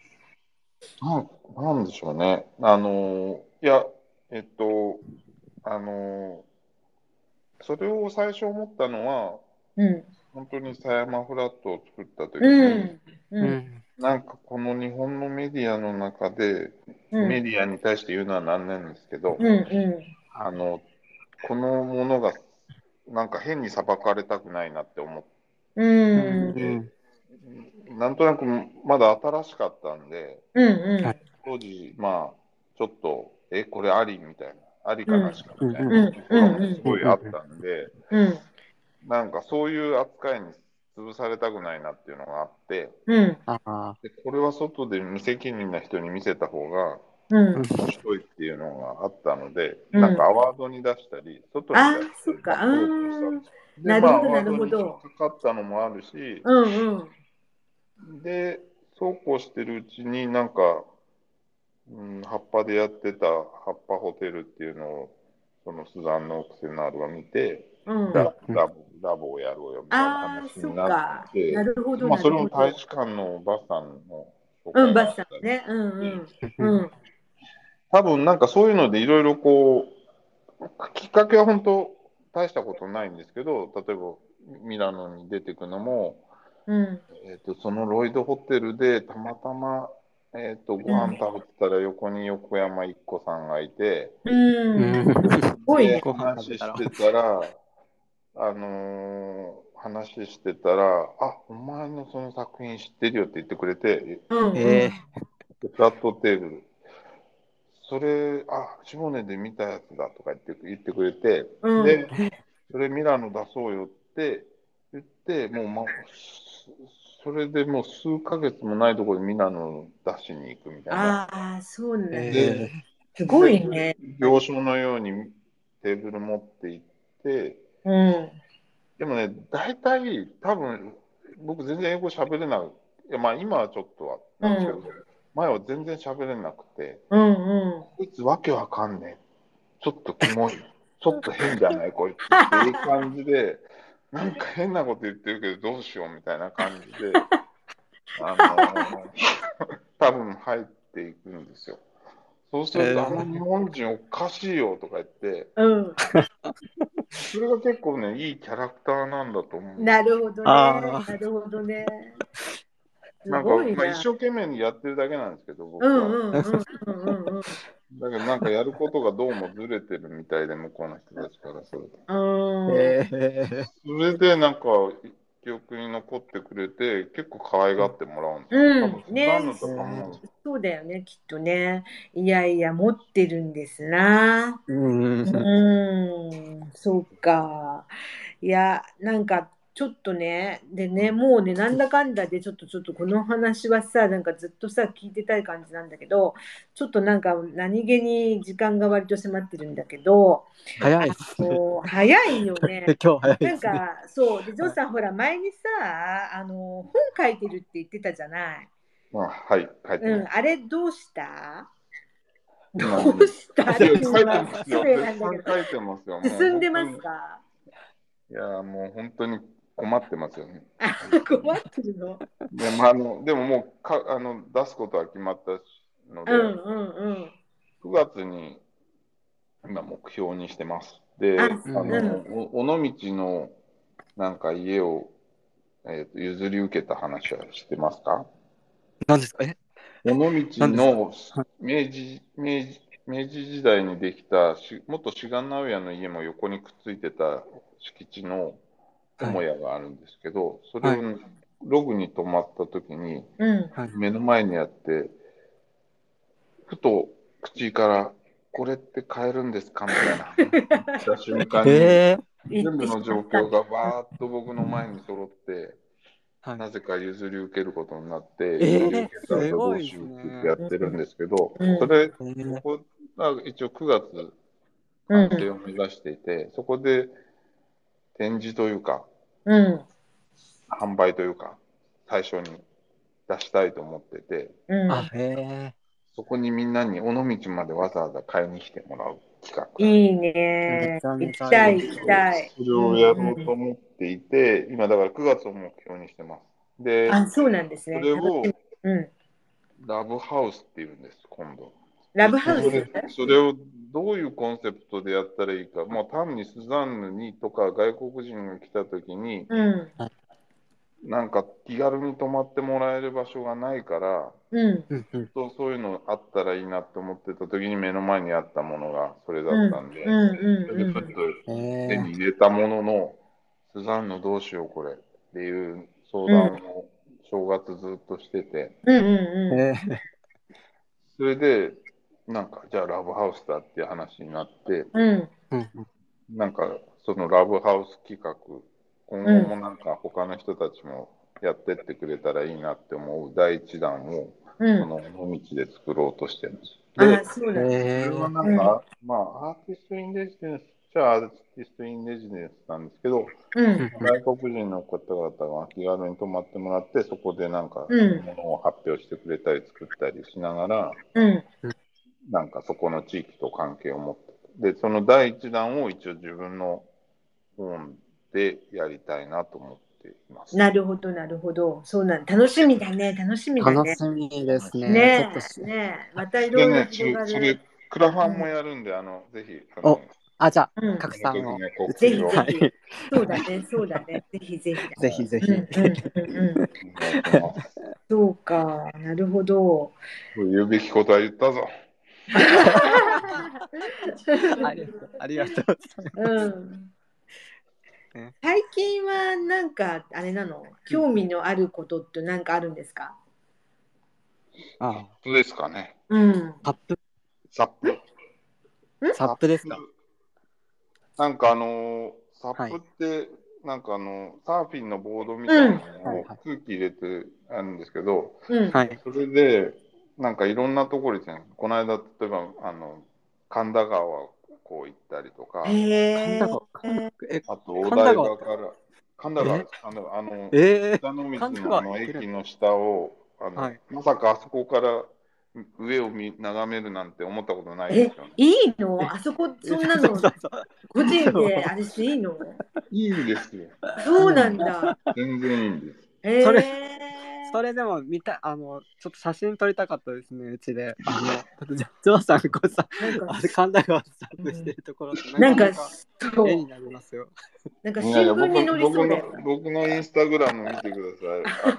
なんなんでしょうね。あの、いや、えっと、あの、それを最初思ったのは、うん本当に狭山フラットを作った時うに、ん。ううん。んなんかこの日本のメディアの中で、うん。メディアに対して言うのはなんなんですけど、うんうあの、このものが、なんか変に裁かれたくないなって思っん。うん。て、なんとなくまだ新しかったんで、うんうん。はい当時、まあ、ちょっと、え、これありみたいな、ありかなしかみたいうん。なすごいあったんで、うんなんかそういう扱いに潰されたくないなっていうのがあって、うん。ああでこれは外で無責任な人に見せた方がうん。面白いっていうのがあったので、うん。なんかアワードに出したり、外にあ出したりしたなるほどまあアワードになるほどかかったのもあるし、うんうん。で、そうこうしてるうちになんか、うん、葉っぱでやってた葉っぱホテルっていうのを、そのスザンヌ・オクセナールが見て、うん。ララボラボをやろうよみたいなああそっ話になかって、なるほどまあ、それも大使館のバスさんの紹うんバスさんね。うんうん。うん。うん多分なんかそういうのでいろいろこう、きっかけは本当大したことないんですけど、例えばミラノに出てくのも、うん。えー、とそのロイドホテルでたまたま、えー、とご飯食べてたら横に横山一子さんがいて、うん。すごいでね話してたら、あのー話してたら、あお前のその作品知ってるよって言ってくれて、えでフラットテーブル、それ、あ、シモネで見たやつだとか言って言ってくれて、うん。で、それミラノ出そうよって言って、もう、ま、それでもう数ヶ月もないところでミラノ出しに行くみたいな。ああそうなんだ。えで、すごいね。行商のようにテーブル持って行って、うんでもね、大体、多分僕全然英語喋れない。いや、まあ今はちょっとはなんですけど、う前は全然喋れなくて、うんうんこいつわけわかんねえ。ちょっとキモい。<laughs> ちょっと変じゃない？こいつっていう感じで、なんか変なこと言ってるけどどうしようみたいな感じで、あのー <laughs> 多分入っていくんですよ。そうすると、えーあの日本人おかしいよとか言って、うんそれが結構ね、いいキャラクターなんだと思う。なるほどね。なるほどね。すなんか。まあ、一生懸命にやってるだけなんですけど、僕は。うんうんうんうんうんうん。だけど、なんかやることがどうもずれてるみたいで、向こうの人たちからすると。うんえーそれでなんか記憶に残ってくれて、結構可愛がってもらうんですよ。うんねそうだよね、きっとね。いやいや、持ってるんですな。うんうん、そうか。いや、なんかちょっとね、でね、もうね、なんだかんだで、ちょっとちょっとこの話はさ、なんかずっとさ、聞いてたい感じなんだけど、ちょっとなんか何気に時間が割と迫ってるんだけど、早いです早いよね。<laughs> 今日早いなん。かそう。でジョーさんほら前にさあの本書いてるって言ってたじゃない、まあ、はい、書いてうん。あれどうした？どうした？っていや書いていうのはますよ。失礼絶なんだ進んでます本か？いや、もう本当に困ってますよね。あ <laughs> 困ってるの？で,、まあ、あのでももうかあの出すことは決まったので、うんうんうん。9月に今目標にしてます。で、ああの、うん。お尾道のなんか家を、えーと譲り受けた話は知ってますか？何ですか？え？尾道のは明治明治明治時代にできたし元志願直屋の家も横にくっついてた敷地の母屋があるんですけど、それをログに泊まった時にうん。目の前にあってふと口からこれって買えるんですか？みたいな。<laughs> した瞬間に、え。全部の状況がバーッと僕の前に揃って、はい。なぜか譲り受けることになって、えー譲り受けた後どうしようってやってるんですけど、うんそれ、ーここが一応9月うん完成を目指していて、そこで展示というか、うん。販売というか、最初に出したいと思ってて、うん。あ、へそこにみんなに尾道までわざわざ買いに来てもらう企画。いいね。行きたい、いい行きたい。それをやろうと思っていて、今だから9月を目標にしてます。で、あ、そうなんですね。それをうん。ラブハウスっていうんです、今度。ラブハウス？それそれをどういうコンセプトでやったらいいか、もう単にスザンヌにとか外国人が来た時に、うん。なんか気軽に泊まってもらえる場所がないから、うん。そうそういうのあったらいいなって思ってた時に目の前にあったものがそれだったんで、うん。うん。それでちょっとへ手に入れたものの、スザンヌどうしようこれっていう相談を正月ずっとしてて、うんうんえうん。えそれで、なんか、じゃあラブハウスだっていう話になって、うん。うんなんか、そのラブハウス企画、今後もなんか他の人たちもやってってくれたらいいなって思う第一弾を、うん。その尾道で作ろうとしてるんです。それはなんか、まあ、アーティストインレジデンスじゃあアーティストインレジデンスなんですけど、うん。外国人の方々が気軽に泊まってもらって、そこでなんか、うんものを発表してくれたり作ったりしながら、うん。なんかそこの地域と関係を持って。で、その第一弾を一応自分の本でやりたいなと思っています。なるほど、なるほど。そうなん楽しみだね、楽しみだね。楽しみですね。ねえ、ねえ、またいろいろ広がる。クラファンもやるんで、あの、ぜひ、あのおあ、じゃあ、うん、拡散を。ぜひぜひはい。そうだね、そうだね。ぜひぜひだ。ぜひぜひ。そうか、なるほど。言うべきことは言ったぞ。<laughs> ありがとうありがとうございます。うんね最近はなんかあれなの？興味のあることって何かあるんですか？あそうですかね。うん。サップ、サップ。サップですか？なんかあのーサップって、なんかあの、サーフィンのボードみたいなのを空気入れてあるんですけど、うん。はい。それで、なんかいろんなところですね、この間、例えば、あの、神田川をこう行ったりとか。神田川、神田川え、あとお台場から、神田川です、神田川、あの、え北の神水のあの駅の下を、あのはいまさかあそこから上を見眺めるなんて思ったことないえ？ですよね。、いいの？あそこ、そんなの <laughs> 個人であれしていいのいいんですよ。そうなんだ。全然いいんです。へえ。それそれでも見たあのちょっと写真撮りたかったですねうちであのジョジョーさんこうさなんかあれ神田川スタップしてるところってなんか、なそう絵になりますよなんか新聞に載りそうだよ。僕の僕のインスタグラム見てく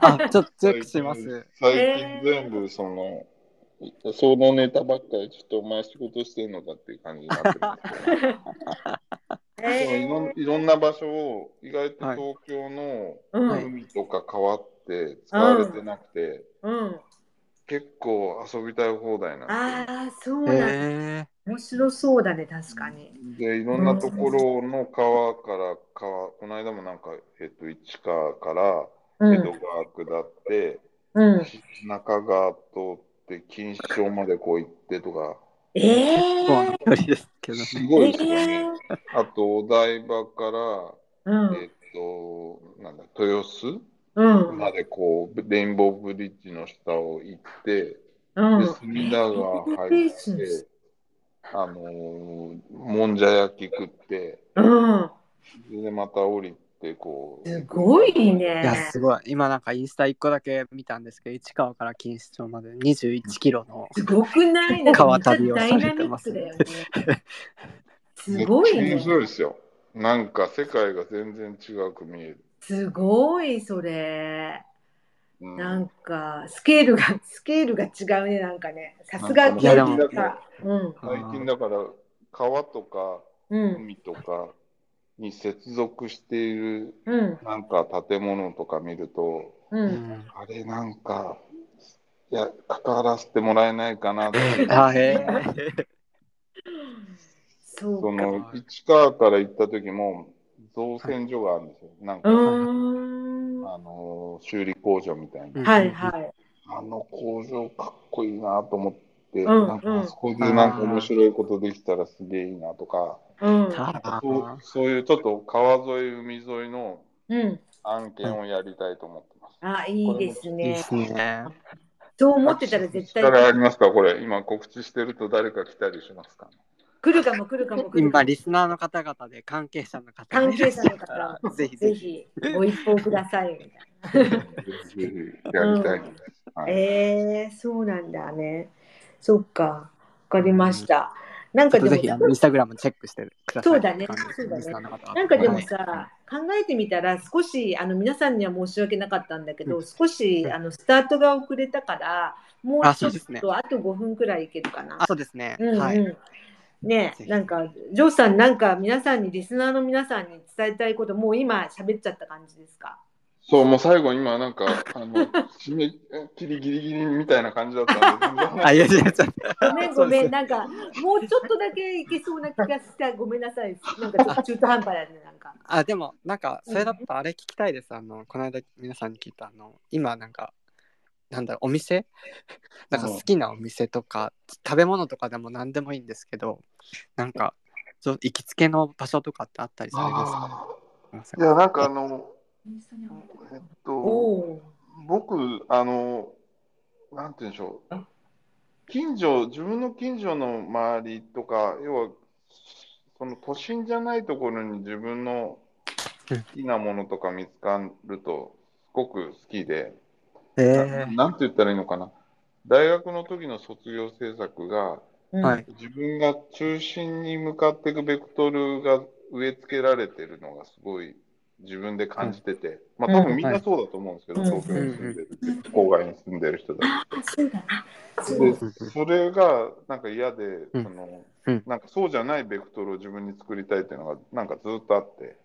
ださい。<laughs> あちょっとチェックします最近全部その、そのネタばっかりちょっとお前仕事してんのかっていう感じになってるんですけど。<laughs> でもいろんな場所を意外と東京のうん。海とか川って使われてなくて、うん。結構遊びたい放題なんああ、そうなんだ。へ面白そうだね、確かに。でいろんなところの川から川、この間もなんか、えっと、市川からうん。江戸川下って、うん。中川通って錦糸町までこう行ってとか、えええ結構な距離ですけどすごいですよえね。あと、お台場から、うん。えっと、なんだ、豊洲うん。までこう、レインボーブリッジの下を行って、で、うん。隅田川入って、あのーもんじゃ焼き食って、うん。で、また降りて、こう。すごいいねや。すごい今なんかインスタ1個だけ見たんですけど市川から錦糸町まで21キロのすごくない川旅をされてますね。すごいね面。白いですよ。なんか世界が全然違うく見える。すごい、それ。うんなんか、スケールが、<laughs> スケールが違うね、なんかね。さすが。最近だから川とかうん。海とかに接続しているうん。なんか建物とか見ると、う。うんんあれなんか、いや、関わらせてもらえないかなって。<laughs> <laughs> その市川から行った時も造船所があるんですよ。なんか、うーん。はあの修理工場みたいな。うんいはい。あの工場かっこいいなと思って、うんなんかあそこでなんか面白いことできたらすげえいいなとか、うん。あそうそういうちょっと川沿い、海沿いのうん。案件をやりたいと思ってます。あ、いいですねいいで。すね。そう思ってたら絶対力ありますか？これ。今告知してると誰か来たりしますか？来るかも来るかも来るか今、も。リスナーの方々で関係者の方関係者の方ぜひぜぜひ。ひご一報くださいみたいな。ぜひやりたいえー、そうなんだね。そっか。わかりました。なんかでもぜひあのインスタグラムチェックしてください。そうだねそうだねなんかでもはいさ、考えてみたら少しあの皆さんには申し訳なかったんだけど、うん少しあのスタートが遅れたからもうあちょっそうですねとあと5分くらいいけるかなあ、。そうですね。うんうんはい。ねなんかジョーさんなんか皆さんにリスナーの皆さんに伝えたいこともう今喋っちゃった感じですか？そう、もう最後今なんか、あの、<laughs> 締め切りギリギリみたいな感じだったんであ、いやいや、ちょっごめんごめん、なんかもうちょっとだけいけそうな気がした。ごめんなさい。なんかちょっと中途半端だね、なんか。あ、でも、なんか、それだとあれ聞きたいです。あの、この間皆さんに聞いた、あの、今、なんか、なんだろう、お店？<laughs> なんか好きなお店とか、食べ物とかでも何でもいいんですけど、なんか、そう行きつけの場所とかってあったりされますか？いや、なんかあの、えっと、僕、あの、なんて言うんでしょう。近所、自分の近所の周りとか、要は、その都心じゃないところに自分の好きなものとか見つかると、すごく好きで、えななんて言ったらいいのかな。大学の時の卒業制作が、ー。はい。自分が中心に向かっていくベクトルが植え付けられてるのがすごい自分で感じてて、まあ多分みんなそうだと思うんですけど、うん東京に住んでる、郊外に住んでる人だあ、そうだ。な。そう。でうんそれがなんか嫌で、うん。そのうん。なんかそうじゃないベクトルを自分に作りたいっていうのがなんかずっとあって、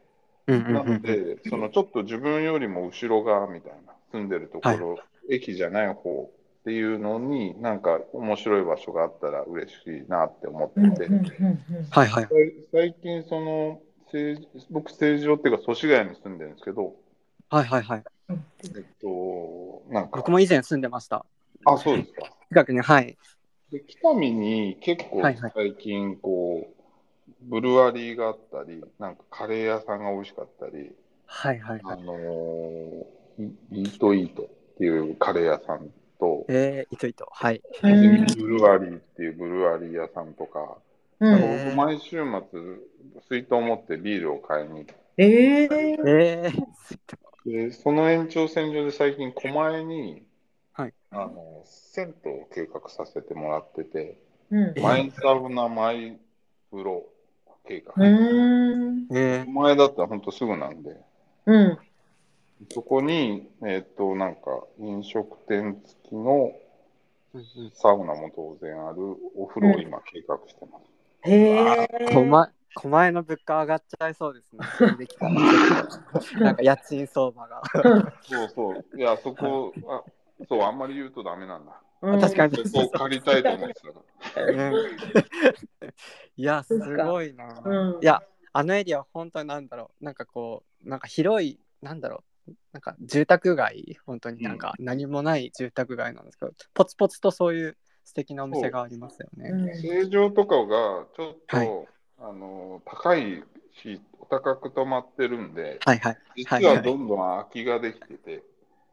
なのうん。で、そのちょっと自分よりも後ろ側みたいな、住んでるところ、駅じゃない方っていうのに、なんか面白い場所があったら嬉しいなって思うんってて、うんうんうんはいはい。最近、その、成僕、成城っていうか、祖師ヶ谷に住んでるんですけど、はいはいはい。うんえっと、なんか僕、も以前住んでました。あ、そうですか。近くに、はい。で北見に結構はいはい最近、こう、ブルワリーがあったり、なんかカレー屋さんが美味しかったり、はいはいはい。あのイートイートっていうカレー屋さんと、えー、いといと。はい。うんブルワリーっていうブルワリー屋さんとか、うん。毎週末、水筒持ってビールを買いに行って、えー、えー、で、その延長線上で最近、狛江に、はい。あの、銭湯を計画させてもらってて、うん。マイサウナ、マイ風呂計画。狛江だったら本当すぐなんで、うんそこに、えっ、と、なんか、飲食店付きのサウナも当然あるお風呂を今計画してます。へえ狛狛江の物価上がっちゃいそうですね。できた <laughs> なんか家賃相場が。そうそう。いや、そこ、あそう、あんまり言うとダメなんだ。うん確かにそこを借りたいと思ってたから。うん <laughs> いや、すごいな。うんいや、あのエリアは本当になんだろう。なんかこう、なんか広い、なんだろう。なんか住宅街、本当になんか何もない住宅街なんですけど、ポツポツとそういう素敵なお店がありますよね。うん。正常とかがちょっと、はい。あの高いし、お高く止まってるんで、はいはい。実はどんどん空きができてて、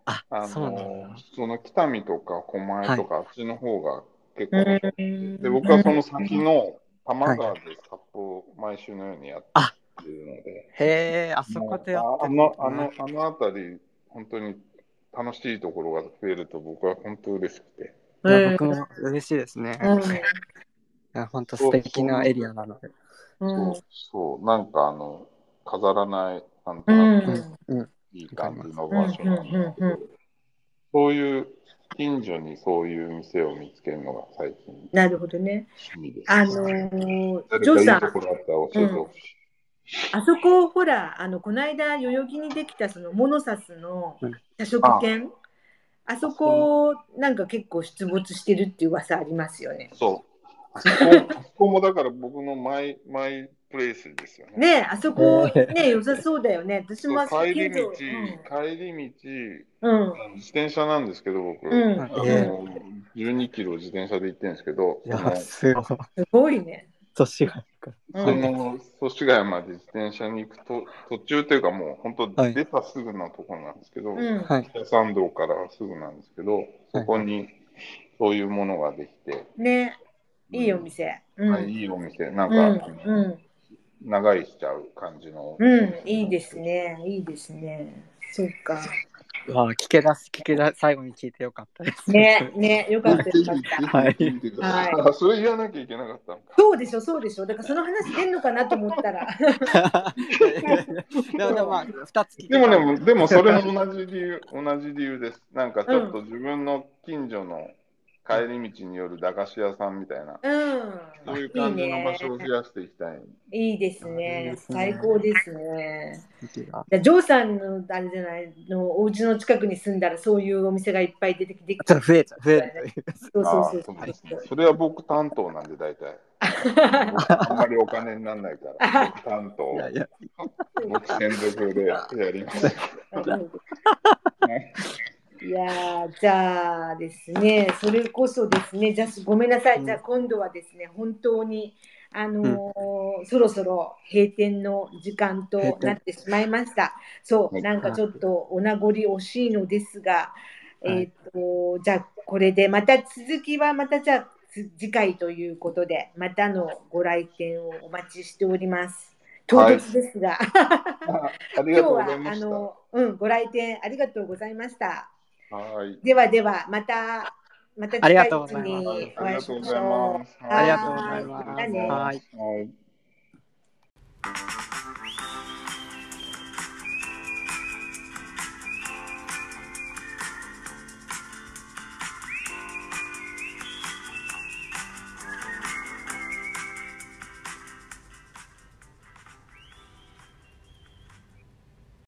あ、あそうなんだ。のその北見とか狛江とか、あっちの方が結構で僕はその先の多摩川で札幌を毎週のようにやってるので、へえ、あそこでやってあるのあのあの辺り、本当に楽しいところが増えると僕は本当嬉しくて。いや僕も嬉しいですね。うんいや本当素敵なエリアなので。うんそう、そう、なんかあの、飾らない、なんとうなくんうん。いい感じの場所なんですけうんうんうんうど、そういう近所にそういう店を見つけるのが最近なるほどね。趣味です。あのー、誰ジョーさんかいいところあったら教えてほしい。あそこほらあのこの間代々木にできたそのモノサスのうん社食券あそこなんか結構出没してるっていう噂ありますよね。そう。あそこあそこもだから僕のマイマイプレイスですよね。ねあそこね良さそうだよね。私もあそこ帰り道、近帰り道、所うん。自転車なんですけど、僕、うんあええの12キロ自転車で行ってるんですけど、いや、そのすごい。すごいね。年が。うんその祖師ヶ谷まで自転車に行くと途中というかもう本当はい出たすぐのところなんですけど、うん。はい。北参道からすぐなんですけど、そこにそういうものができて、ねいいお店。うん。はい、いいお店、なんうんか、うん長居しちゃう感じの。うん、いいですね。いいですね。そっか。わあ、聞け出す、聞け出最後に聞いてよかったです。ね、ね、よかったよかった。<laughs> はいはあそれ言わなきゃいけなかったのか。そうでしょ、そうでしょ。だからその話出んのかなと思ったら。<laughs> でも、でもまあ、二つ聞けでたもね、でもそれも同じ理由、同じ理由です。なんかちょっと自分の近所の帰り道による駄菓子屋さんみたいな、うん。そういう感じの場所を増やしていきたい。いいですねで。すね最高ですね。じゃあジョーさんのあれじゃないのお家の近くに住んだらそういうお店がいっぱい出てきてちょっと増えちゃう、増えるという。そうあそうそうあそうですね。それは僕担当なんで、大体。僕 <laughs> あんまりお金にならないから、僕担当い。やいや、僕専属でやります。<laughs> いやーじゃあですね、それこそですね、じゃあごめんなさい、うんじゃあ今度はですね、本当に、あのーそろそろ閉店の時間となってしまいました。そう、はいなんかちょっとお名残惜しいのですが、はいえっ、と、じゃあこれでまた続きはまたじゃあつ次回ということで、またのご来店をお待ちしております。唐突ですが、あありがとうご今日は。あの、うん、ご来店ありがとうございました。はい。ではでは、また、またありが近いうございますにおあり会いしましがとうございょう。ます。ありがとうございます。はい